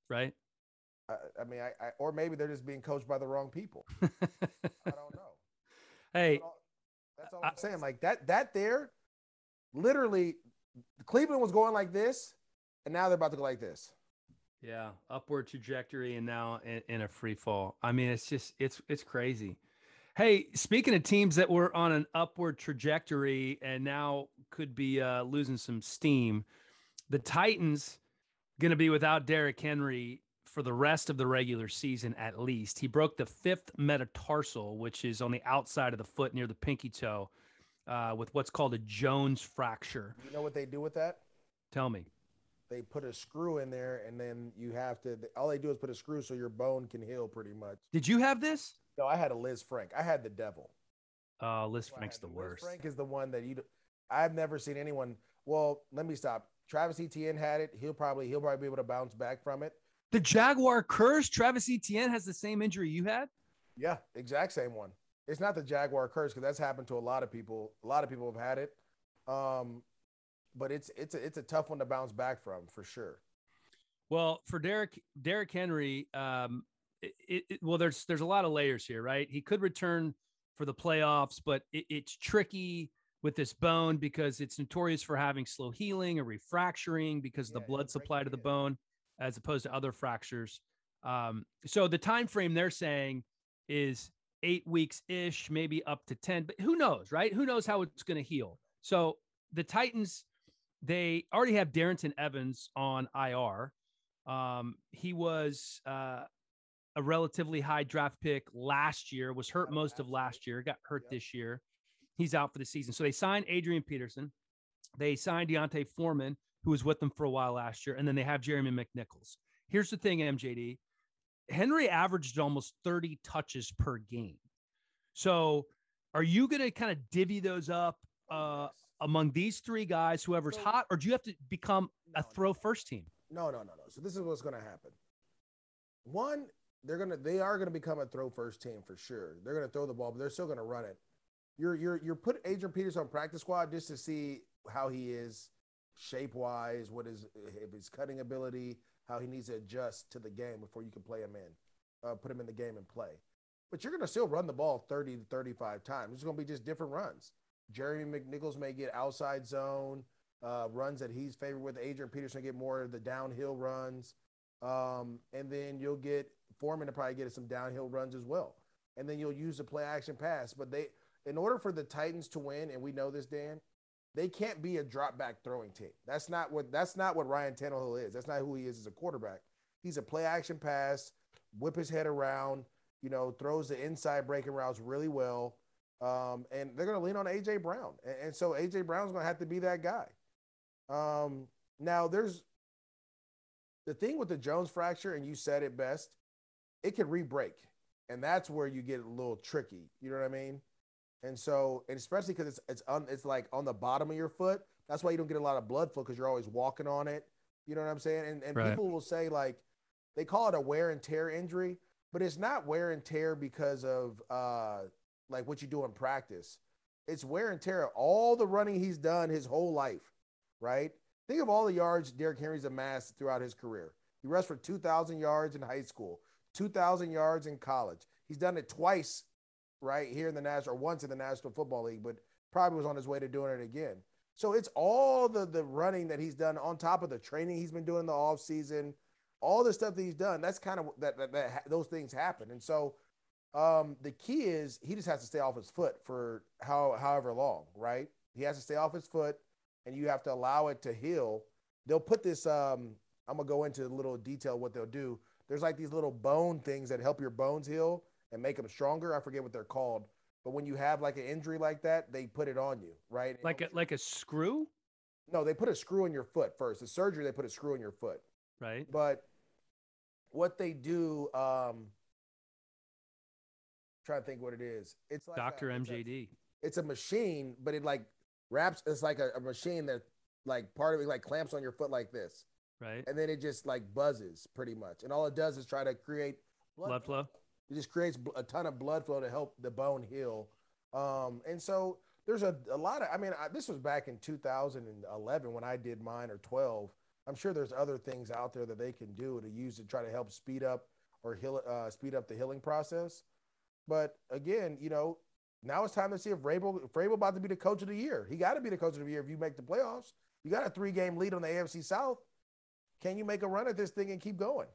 Right?
I, I mean, I, I, or maybe they're just being coached by the wrong people. I don't know.
Hey,
that's all, that's all I, I'm saying. Like that, that there, literally, Cleveland was going like this, and now they're about to go like this.
Yeah, upward trajectory, and now in, in a free fall. I mean, it's just it's it's crazy. Hey, speaking of teams that were on an upward trajectory and now could be uh, losing some steam, the Titans going to be without Derrick Henry for the rest of the regular season at least. He broke the fifth metatarsal, which is on the outside of the foot near the pinky toe, uh, with what's called a Jones fracture.
You know what they do with that?
Tell me.
They put a screw in there, and then you have to. All they do is put a screw so your bone can heal pretty much.
Did you have this?
No, I had a Lisfranc. I had the devil.
Oh, uh, Lisfranc's the worst.
Frank is the one that you. I've never seen anyone. Well, let me stop. Travis Etienne had it. He'll probably he'll probably be able to bounce back from it.
The Jaguar curse. Travis Etienne has the same injury you had.
Yeah, exact same one. It's not the Jaguar curse because that's happened to a lot of people. A lot of people have had it. Um, but it's it's a, it's a tough one to bounce back from for sure.
Well, for Derrick Derrick Henry, um, it, it, well, there's there's a lot of layers here, right? He could return for the playoffs, but it, it's tricky with this bone because it's notorious for having slow healing or refracturing because yeah, of the blood supply to the bone, as opposed to other fractures. Um, so the time frame they're saying is eight weeks ish, maybe up to ten, but who knows, right? Who knows how it's going to heal? So the Titans they already have Darrynton Evans on IR. Um, he was uh, a relatively high draft pick last year, was hurt most of last year, got hurt yep. this year. He's out for the season. So they signed Adrian Peterson. They signed D'Onta Foreman, who was with them for a while last year. And then they have Jeremy McNichols. Here's the thing, MJD Henry averaged almost 30 touches per game. So are you going to kind of divvy those up? Uh, among these three guys, whoever's so, hot, or do you have to become no, a throw no, first team?
No, no, no, no. So this is what's going to happen. One, they're gonna they are gonna become a throw first team for sure. They're gonna throw the ball, but they're still gonna run it. You're you're you're put Adrian Peters on practice squad just to see how he is shape wise, what is if his cutting ability, how he needs to adjust to the game before you can play him in, uh, put him in the game and play. But you're gonna still run the ball 30 to 35 times. It's gonna be just different runs. Jeremy McNichols may get outside zone uh, runs that he's favored with. Adrian Peterson get more of the downhill runs. Um, and then you'll get Foreman to probably get some downhill runs as well. And then you'll use the play action pass. But they, in order for the Titans to win, and we know this, Dan, they can't be a drop back throwing team. That's not what that's not what Ryan Tannehill is. That's not who he is as a quarterback. He's a play action pass, whip his head around, you know, throws the inside breaking routes really well. Um, and they're going to lean on AJ Brown, and, and so AJ Brown's going to have to be that guy. Um, now, there's the thing with the Jones fracture, and you said it best. It can re-break, and that's where you get a little tricky. You know what I mean? And so, and especially because it's it's on it's like on the bottom of your foot. That's why you don't get a lot of blood flow because you're always walking on it. You know what I'm saying? And and right. people will say like they call it a wear and tear injury, but it's not wear and tear because of uh like what you do in practice. It's wear and tear. All the running he's done his whole life, right? Think of all the yards Derrick Henry's amassed throughout his career. He rushed for 2,000 yards in high school, 2,000 yards in college. He's done it twice, right here in the national, or once in the National Football League, but probably was on his way to doing it again. So it's all the the running that he's done on top of the training he's been doing the off season, all the stuff that he's done. That's kind of that, that, that those things happen. And so um, the key is he just has to stay off his foot for how however long, right? He has to stay off his foot, and you have to allow it to heal. They'll put this. Um, I'm gonna go into a little detail what they'll do. There's like these little bone things that help your bones heal and make them stronger. I forget what they're called, but when you have like an injury like that, they put it on you, right?
Like a like a screw.
No, they put a screw in your foot first. The surgery, they put a screw in your foot.
Right.
But what they do, um, trying to think what it is. It's like MJD.
It's a,
it's a, machine, but it like wraps. It's like a, a, machine that like part of it like clamps on your foot like this,
right?
And then it just like buzzes pretty much, and all it does is try to create
blood, blood flow.
It just creates a ton of blood flow to help the bone heal. Um, and so there's a, a lot of. I mean, I, this was back in 2011 when I did mine or 12. I'm sure there's other things out there that they can do to use to try to help speed up or heal, uh, speed up the healing process. But again, you know, now it's time to see if Vrabel, if Vrabel about to be the coach of the year. He got to be the coach of the year if you make the playoffs. You got a three game lead on the AFC South. Can you make a run at this thing and keep going?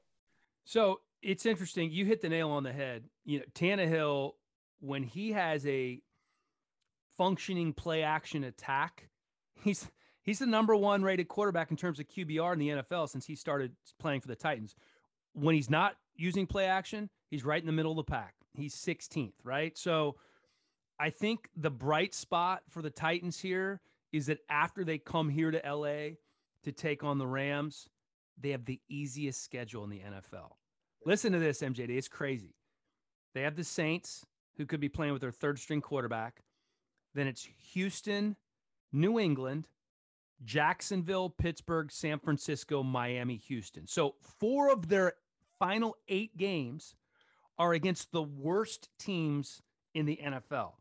So it's interesting. You hit the nail on the head. You know, Tannehill, when he has a functioning play action attack, he's He's the number one rated quarterback in terms of QBR in the NFL since he started playing for the Titans. When he's not using play action, he's right in the middle of the pack. He's 16th, right? So I think the bright spot for the Titans here is that after they come here to LA to take on the Rams, they have the easiest schedule in the NFL. Listen to this, MJD. It's crazy. They have the Saints, who could be playing with their third string quarterback. Then it's Houston, New England, Jacksonville, Pittsburgh, San Francisco, Miami, Houston. So four of their final eight games are against the worst teams in the NFL.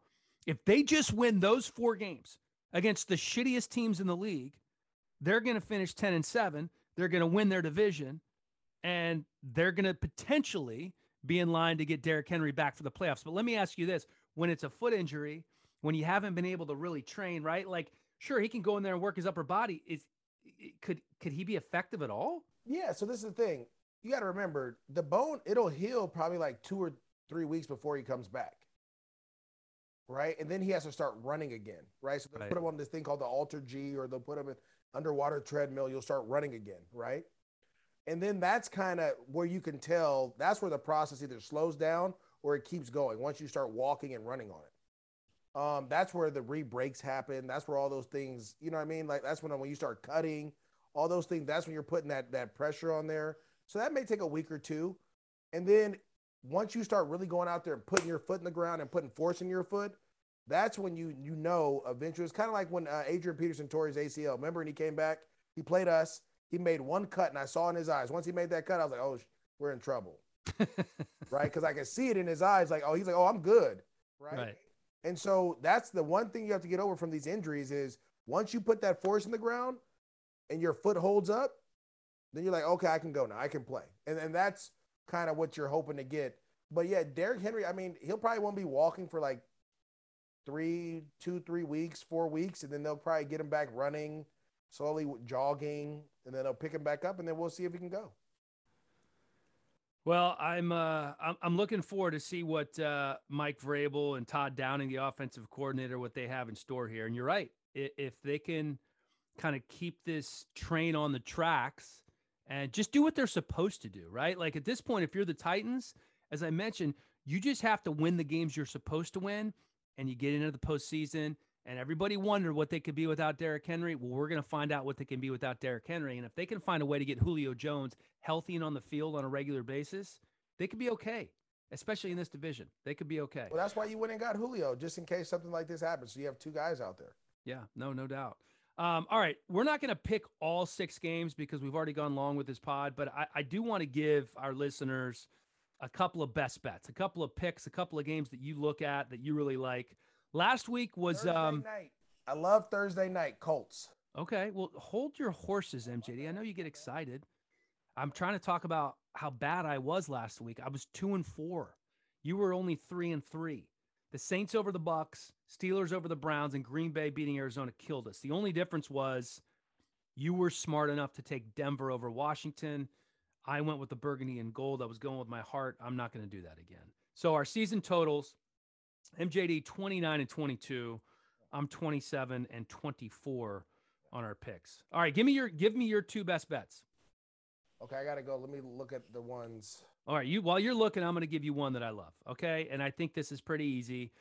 If they just win those four games against the shittiest teams in the league, they're going to finish 10 and 7. They're going to win their division and they're going to potentially be in line to get Derrick Henry back for the playoffs. But let me ask you this when it's a foot injury, when you haven't been able to really train, right? Like, sure, he can go in there and work his upper body. Is could could he be effective at all?
Yeah. So this is the thing. You got to remember the bone. It'll heal probably like two or three weeks before he comes back. Right, and then he has to start running again. Right, so they'll right. put him on this thing called the AlterG, or they'll put him in underwater treadmill. You'll start running again. Right, and then that's kind of where you can tell that's where the process either slows down or it keeps going once you start walking and running on it. Um, that's where the re breaks happen. That's where all those things, you know what I mean? Like that's when when you start cutting, all those things, that's when you're putting that that pressure on there. So that may take a week or two. And then once you start really going out there and putting your foot in the ground and putting force in your foot, that's when you you know eventually it's kind of like when uh, Adrian Peterson tore his ACL. Remember when he came back, he played us, he made one cut, and I saw in his eyes. Once he made that cut, I was like, oh, we're in trouble, right? Because I could see it in his eyes, like, oh, he's like, oh, I'm good, right? right? And so that's the one thing you have to get over from these injuries is once you put that force in the ground and your foot holds up, then you're like, okay, I can go now. I can play. And and that's kind of what you're hoping to get. But yeah, Derrick Henry, I mean, he'll probably won't be walking for like three, two, three weeks, four weeks, and then they'll probably get him back running, slowly jogging, and then they'll pick him back up, and then we'll see if he can go.
Well, I'm uh, I'm, I'm looking forward to see what uh, Mike Vrabel and Todd Downing, the offensive coordinator, what they have in store here. And you're right, if they can kind of keep this train on the tracks and just do what they're supposed to do, right? Like at this point, if you're the Titans, as I mentioned, you just have to win the games you're supposed to win, and you get into the postseason and everybody wondered what they could be without Derrick Henry. Well, we're going to find out what they can be without Derrick Henry. And if they can find a way to get Julio Jones healthy and on the field on a regular basis, they could be okay, especially in this division. They could be okay.
Well, that's why you went and got Julio, just in case something like this happens. So you have two guys out there.
Yeah, no, no doubt. Um, all right, we're not going to pick all six games because we've already gone long with this pod, but I, I do want to give our listeners a couple of best bets, a couple of picks, a couple of games that you look at that you really like. Last week was
Thursday
um
night. I love Thursday night Colts.
Okay, well, hold your horses, MJD. I know you get excited. I'm trying to talk about how bad I was last week. I was 2 and 4. You were only 3 and 3. The Saints over the Bucs, Steelers over the Browns and Green Bay beating Arizona killed us. The only difference was you were smart enough to take Denver over Washington. I went with the burgundy and gold. I was going with my heart. I'm not going to do that again. So our season totals MJD 29 and 22. I'm 27 and 24 on our picks. All right, give me your give me your two best bets.
Okay, I gotta go. Let me look at the ones.
All right, you while you're looking, I'm gonna give you one that I love. Okay, and I think this is pretty easy.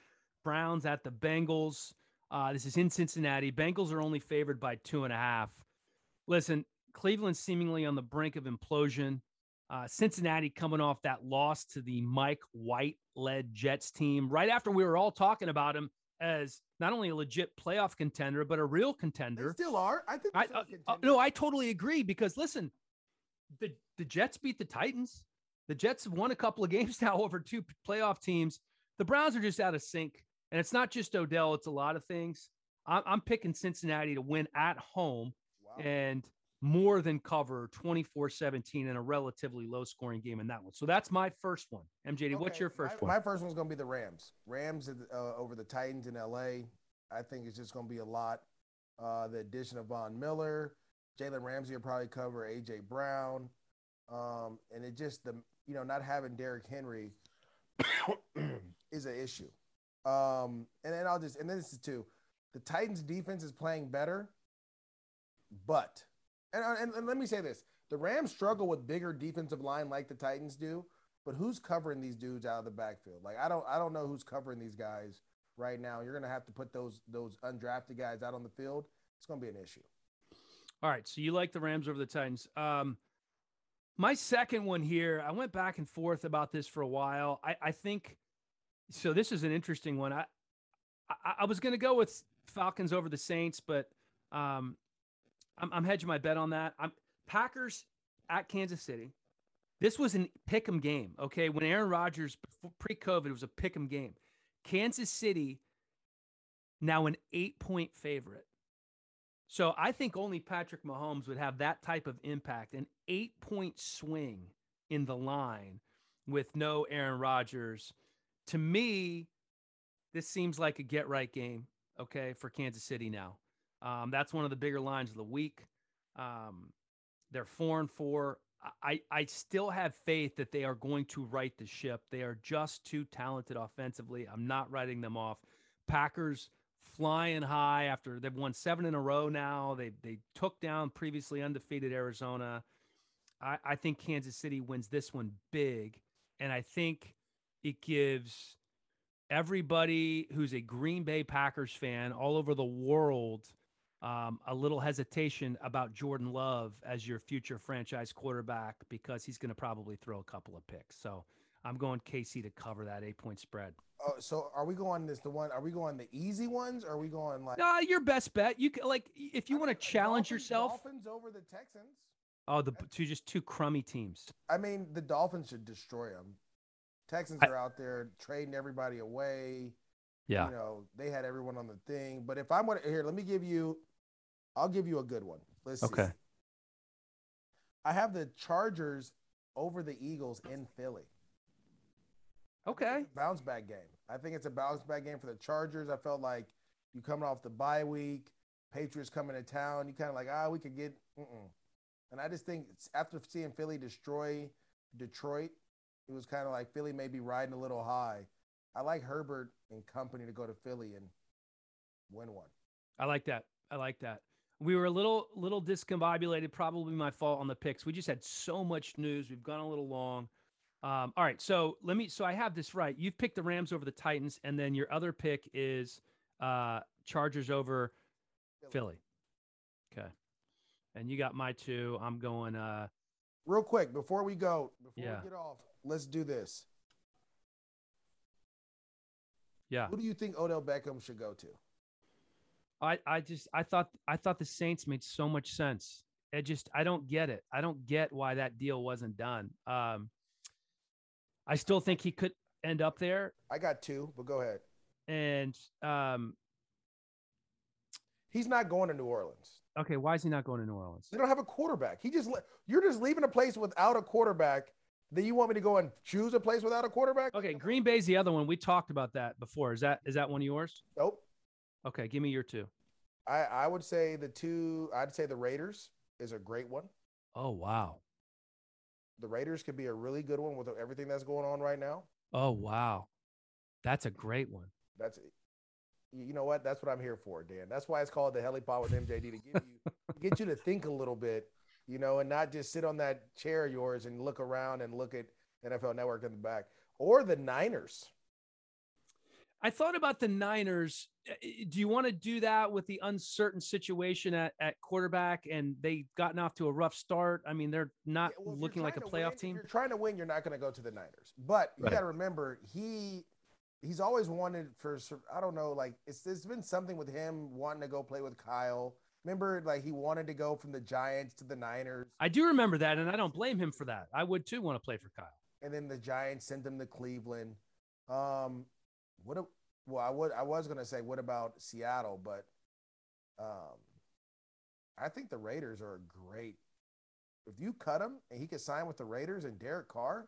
Browns at the Bengals. Uh, this is in Cincinnati. Bengals are only favored by two and a half. Listen, Cleveland seemingly on the brink of implosion. Uh, Cincinnati coming off that loss to the Mike White led Jets team right after we were all talking about him as not only a legit playoff contender, but a real contender.
They still are. I think.
I, uh, uh, no, I totally agree because listen, the, the Jets beat the Titans. The Jets have won a couple of games now over two playoff teams. The Browns are just out of sync. And it's not just Odell, it's a lot of things. I'm, I'm picking Cincinnati to win at home. Wow. And more than cover 24 17 in a relatively low scoring game in that one. So that's my first one. MJD, okay. what's your first
my,
one?
My first one's going to be the Rams. Rams uh, over the Titans in LA. I think it's just going to be a lot. Uh, the addition of Von Miller, Jalen Ramsey will probably cover AJ Brown. Um, and it just, the you know, not having Derrick Henry is an issue. Um, and then I'll just, and then this is two. The Titans defense is playing better But and, and, and let me say this: the Rams struggle with bigger defensive line like the Titans do. But who's covering these dudes out of the backfield? Like I don't I don't know who's covering these guys right now. You're gonna have to put those those undrafted guys out on the field. It's gonna be an issue.
All right. So you like the Rams over the Titans. Um my second one here, I went back and forth about this for a while. I, I think so. This is an interesting one. I I, I was going to go with Falcons over the Saints, but um, I'm, I'm hedging my bet on that. I'm Packers at Kansas City. This was an pick'em game. Okay, when Aaron Rodgers pre-COVID it was a pick'em game. Kansas City now an eight-point favorite. So I think only Patrick Mahomes would have that type of impact, an eight-point swing in the line with no Aaron Rodgers. To me, this seems like a get-right game. Okay, for Kansas City now. Um, that's one of the bigger lines of the week. Um, they're four and four. I, I still have faith that they are going to right the ship. They are just too talented offensively. I'm not writing them off. Packers flying high after they've won seven in a row now. They they took down previously undefeated Arizona. I, I think Kansas City wins this one big, and I think it gives everybody who's a Green Bay Packers fan all over the world um, a little hesitation about Jordan Love as your future franchise quarterback because he's going to probably throw a couple of picks. So I'm going KC to cover that eight point spread.
Oh, so are we going this the one? Are we going the easy ones? Or are we going like?
Uh, your best bet. You can, like if you want to challenge
Dolphins,
yourself.
Dolphins over the Texans.
Oh, the two just two crummy teams.
I mean, the Dolphins should destroy them. Texans
I-
are out there trading everybody away.
Yeah.
You know, they had everyone on the thing. But if I'm going to here, let me give you I'll give you a good one. Let's
Okay.
see. I have the Chargers over the Eagles in Philly.
Okay.
Bounce back game. I think it's a bounce back game for the Chargers. I felt like you coming off the bye week, Patriots coming to town. You kind of like, ah, we could get. Mm-mm. And I just think after seeing Philly destroy Detroit, it was kind of like Philly may be riding a little high. I like Herbert and company to go to Philly and win one.
I like that. I like that. We were a little little discombobulated, probably my fault on the picks. We just had so much news. We've gone a little long. Um, all right, so let me. So I have this right. You've picked the Rams over the Titans, and then your other pick is uh, Chargers over Philly. Okay, and you got my two. I'm going. Uh,
Real quick, before we go, before
Yeah.
we get off, let's do this.
yeah,
Who do you think Odell Beckham should go to?
I I just I thought I thought the Saints made so much sense. It just I don't get it. I don't get why that deal wasn't done. Um, I still think he could end up there,
I got two, but go ahead.
and um,
He's not going to New Orleans.
Okay, why is he not going to New Orleans?
They don't have a quarterback. He just le- you're just leaving a place without a quarterback. Then you want me to go and choose a place without a quarterback?
Okay, Green Bay's the other one. We talked about that before. Is that is that one of yours?
Nope.
Okay, give me your two.
I I would say the two. I'd say the Raiders is a great one.
Oh wow.
The Raiders could be a really good one with everything that's going on right now.
Oh wow. That's a great one.
That's you know what? That's what I'm here for, Dan. That's why it's called the Helipod with MJD to give you get you to think a little bit, you know, and not just sit on that chair of yours and look around and look at NFL Network in the back or the Niners.
I thought about the Niners. Uh, Do you want to do that with the uncertain situation at, at quarterback and they gotten off to a rough start? I mean, they're not
Yeah, well,
looking like a playoff
win- if
team.
You're trying to win, you're not going to go to the Niners. But you
Right.
got to remember, he he's always wanted for I don't know, like it's there's been something with him wanting to go play with Kyle. Remember, like he wanted to go from the Giants to the Niners,
I do remember that, and I don't blame him for that. I would too want to play for Kyle.
and then the Giants sent him to Cleveland. Um, what? A, well, I would I was going to say what about Seattle, but um, I think the Raiders are a great. If you cut him and he could sign with the Raiders and Derek Carr,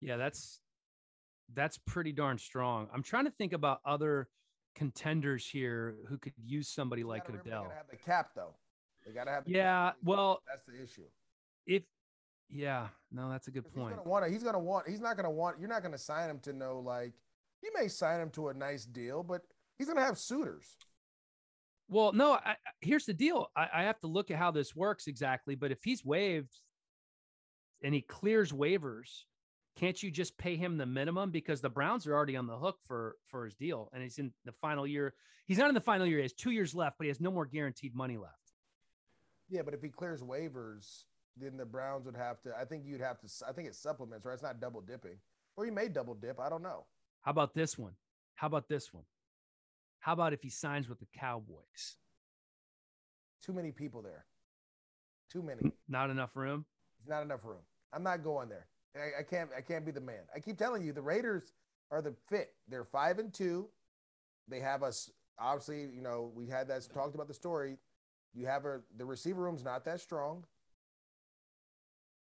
Yeah, that's that's pretty darn strong. I'm trying to think about other contenders here who could use somebody like
remember, They gotta have the cap though. They gotta have.
Yeah,
cap.
well,
that's the issue.
if yeah, no, that's a good point.
He's gonna want. He's gonna want. He's not gonna want. You're not gonna sign him to no like. You may sign him to a nice deal, but he's gonna have suitors.
Well, no. I, here's the deal. I, I have to look at how this works exactly. But if he's waived and he clears waivers, can't you just pay him the minimum because the Browns are already on the hook for for his deal and he's in the final year. He's not in the final year. He has two years left, but he has no more guaranteed money left.
Yeah, but if he clears waivers, then the Browns would have to. I think you'd have to. I think it supplements, right? It's not double dipping, or he may double dip. I don't know.
How about this one? How about this one? How about if he signs with the Cowboys?
Too many people there. Too many.
Not enough room.
It's not enough room. I'm not going there. I, I can't. I can't be the man. I keep telling you, the Raiders are the fit. They're five and two. They have us. Obviously, you know, we had that talked about the story. You have a the receiver room's not that strong.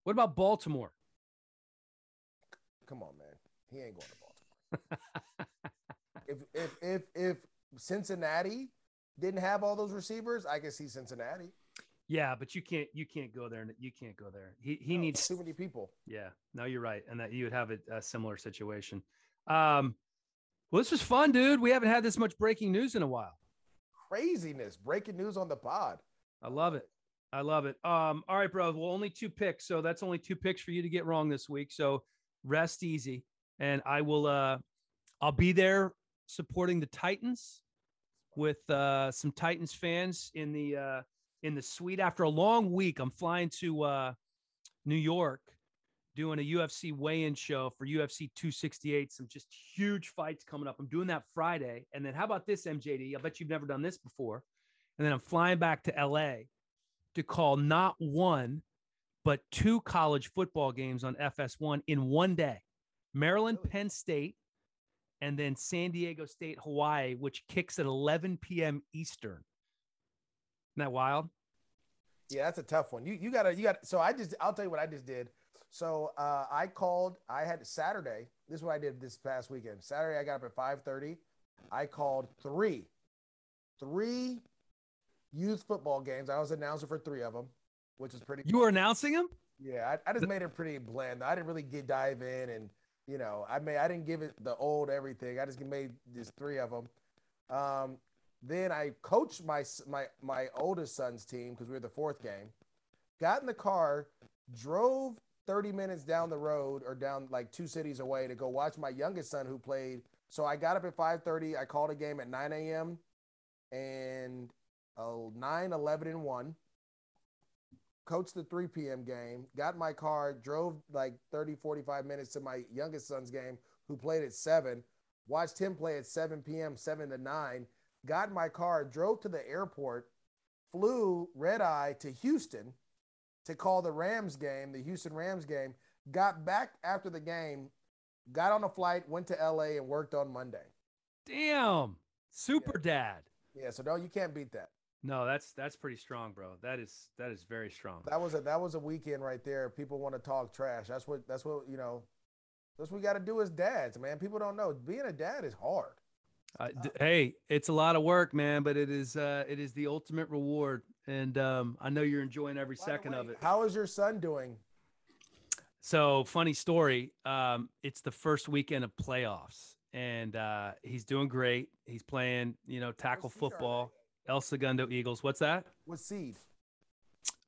What about Baltimore?
Come on, man. He ain't going to Baltimore. if if if if Cincinnati didn't have all those receivers, I could see Cincinnati.
Yeah, but you can't you can't go there. You can't go there. He he
No,
needs
too many people.
Yeah, no, you're right, and that you would have a, a similar situation. Um, well, this was fun, dude. We haven't had this much breaking news in a while.
Craziness. Breaking news on the pod.
I love it. I love it. Um, all right, bro. Well, only two picks, so that's only two picks for you to get wrong this week. So rest easy, and I will. Uh, I'll be there supporting the Titans with uh, some Titans fans in the uh, in the suite. After a long week, I'm flying to uh, New York, doing a UFC weigh-in show for UFC 268. Some just huge fights coming up. I'm doing that Friday, and then how about this, MJD? I bet you've never done this before. And then I'm flying back to LA to call not one, but two college football games on FS1 in one day Maryland,
Really?
Penn State, and then San Diego State, Hawaii, which kicks at 11 p.m. Eastern. Isn't that wild?
Yeah, that's a tough one. You you gotta you got so I just I'll tell you what I just did. So uh I called I had Saturday. This is what I did this past weekend. Saturday I got up at 5:30. I called three, three youth football games. I was announcer for three of them, which is pretty
You were announcing them?
Yeah, I, I just made it pretty bland. I didn't really get dive in, and you know, I made I didn't give it the old everything. I just made just three of them. Um, then I coached my my my oldest son's team because we were the fourth game. Got in the car, drove 30 minutes down the road or down like two cities away to go watch my youngest son who played. So I got up at 5:30. I called a game at 9 a.m. and 9, 11, and 1 coached the 3 p.m. game, got my car, drove like 30, 45 minutes to my youngest son's game, who played at 7, watched him play at 7 p.m., 7 to 9, got in my car, drove to the airport, flew red eye to Houston to call the Rams game, the Houston Rams game, got back after the game, got on a flight, went to LA, and worked on Monday.
Damn. Super dad.
Yeah, so no, you can't beat that.
No, that's that's pretty strong, bro. That is that is very strong.
That was a that was a weekend right there. People want to talk trash. That's what that's what you know. That's what we got to do as dads, man. People don't know being a dad is hard.
Uh, d- hey, it's a lot of work, man, but it is uh it is the ultimate reward and um I know you're enjoying every
By the
second of it.
How is your son doing?
So, funny story, um it's the first weekend of playoffs and uh he's doing great. He's playing, you know, tackle
seed are
football. El Segundo Eagles. What's that?
What seed?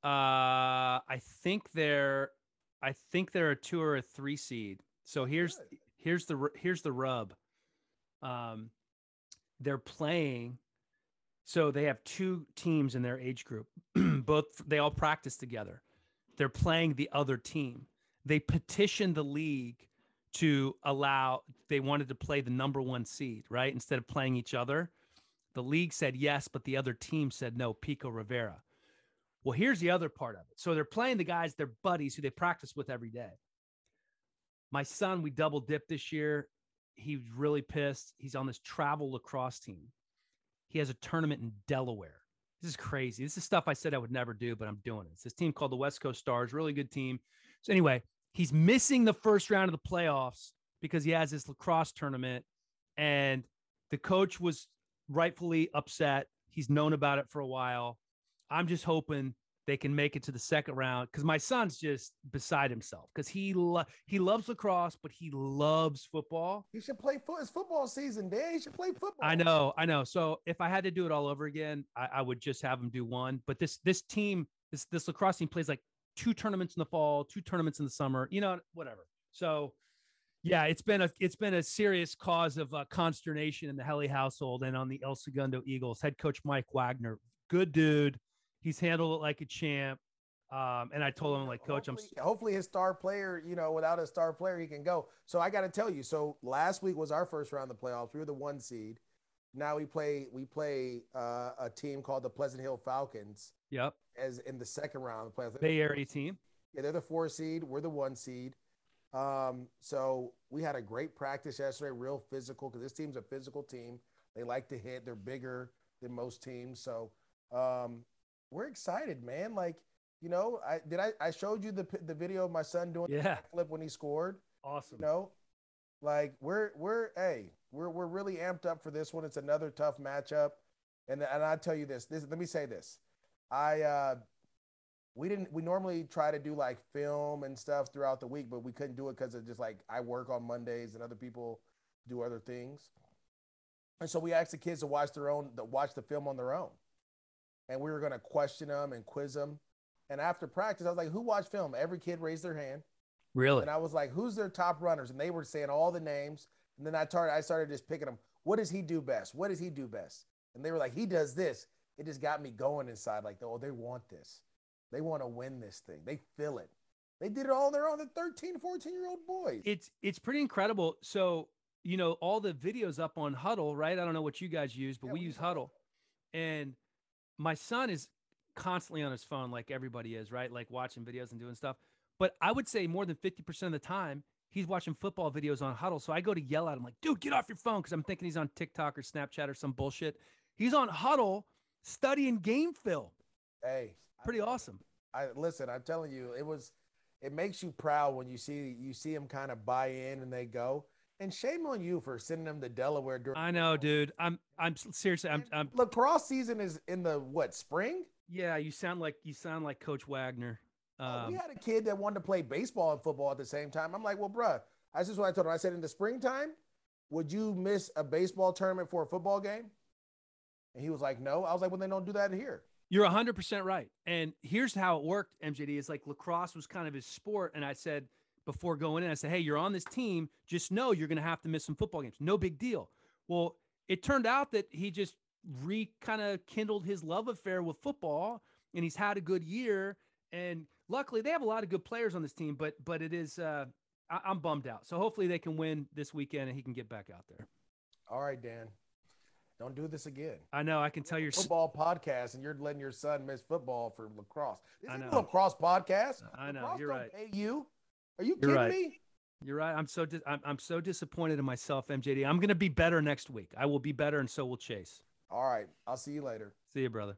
Uh I think they're I think they're a 2 or a 3 seed. So here's
Good.
here's the here's the rub. Um, they're playing. So they have two teams in their age group. Both they all practice together. They're playing the other team. They petitioned the league to allow. They wanted to play the number one seed, right? Instead of playing each other. The league said yes, but the other team said no. Pico Rivera. Well, here's the other part of it. So they're playing the guys, they're buddies who they practice with every day. My son, we double dipped this year. He's really pissed. He's on this travel lacrosse team. He has a tournament in Delaware. This is crazy. This is stuff I said I would never do, but I'm doing it. It's this team called the West Coast Stars, really good team. So anyway, he's missing the first round of the playoffs because he has this lacrosse tournament, and the coach was rightfully upset. He's known about it for a while. I'm just hoping they can make it to the second round because my son's just beside himself because he lo- he loves lacrosse, but he loves football.
He should play foot. It's football season, Dan. He should play football.
I know, I know. So if I had to do it all over again, I, I would just have him do one. But this this team, this this lacrosse team plays like two tournaments in the fall, two tournaments in the summer. You know, whatever. So yeah, it's been a it's been a serious cause of uh, consternation in the Hellie household and on the El Segundo Eagles. Head coach Mike Wagner, good dude He's handled it like a champ. Um, and I told him, like, coach,
hopefully,
I'm
hopefully his star player, you know, without a star player, he can go. So I got to tell you, so last week was our first round of the playoffs. We were the one seed. Now we play, we play uh, a team called the Pleasant Hill Falcons.
Yep.
As in the second round of the playoffs.
Bay Area team.
Yeah, they're the four seed. We're the one seed. Um, so we had a great practice yesterday, real physical, because this team's a physical team. They like to hit. They're bigger than most teams. So um, we're excited, man. Like, you know, I did I I showed you the the video of my son doing
yeah.
flip when he scored.
Awesome.
You know, like we're we're hey we're we're really amped up for this one. It's another tough matchup, and and I tell you this. This let me say this. I uh, we didn't we normally try to do like film and stuff throughout the week, but we couldn't do it because of just like I work on Mondays and other people do other things, and so we asked the kids to watch their own to watch the film on their own and we were going to question them and quiz them. And after practice, I was like, "Who watched film?" Every kid raised their hand.
Really?
And I was like, "Who's their top runners?" And they were saying all the names. And then I started, I started just picking them. What does he do best? What does he do best? And they were like, "He does this." It just got me going inside. Like, oh, they want this. They want to win this thing. They feel it. They did it all on their own. The 13, 14 year old boys.
It's it's pretty incredible. So you know all the videos up on Hudl, right? I don't know what you guys use, but yeah, we, we use Hudl. and my son is constantly on his phone like everybody is, right? Like watching videos and doing stuff. But I would say more than 50% of the time, he's watching football videos on Hudl. So I go to yell at him, like, dude, get off your phone. Cause I'm thinking he's on TikTok or Snapchat or some bullshit. He's on Hudl studying game film.
Hey,
pretty I, awesome.
I listen, I'm telling you, it was, it makes you proud when you see, you see them kind of buy in and they go. And shame on you for sending them to Delaware. During-
I know, dude. I'm I'm seriously. I'm, I'm
lacrosse season is in the what spring?
Yeah, you sound like you sound like Coach Wagner.
Um, we had a kid that wanted to play baseball and football at the same time. I'm like, well, bruh, that's just what I told him. I said, in the springtime, would you miss a baseball tournament for a football game? And he was like, no. I was like, well, they don't do that here.
You're 100% right. And here's how it worked, MJD. It's like lacrosse was kind of his sport. And I said, before going in. I said, Hey, you're on this team. Just know you're going to have to miss some football games. No big deal. Well, it turned out that he just re kind of kindled his love affair with football and he's had a good year. And luckily, they have a lot of good players on this team, but but it is uh, I, I'm bummed out. So hopefully they can win this weekend and he can get back out there.
All right, Dan. Don't do this again.
I know. I can tell your
football podcast, and you're letting your son miss football for lacrosse. This
I know.
a lacrosse podcast.
I know.
Lacrosse
you're right.
Pay you. Are you
You're
kidding
right.
me?
You're right. I'm so di- I'm, I'm so disappointed in myself, MJD. I'm going to be better next week. I will be better, and so will Chase.
All right. I'll see you later.
See you, brother.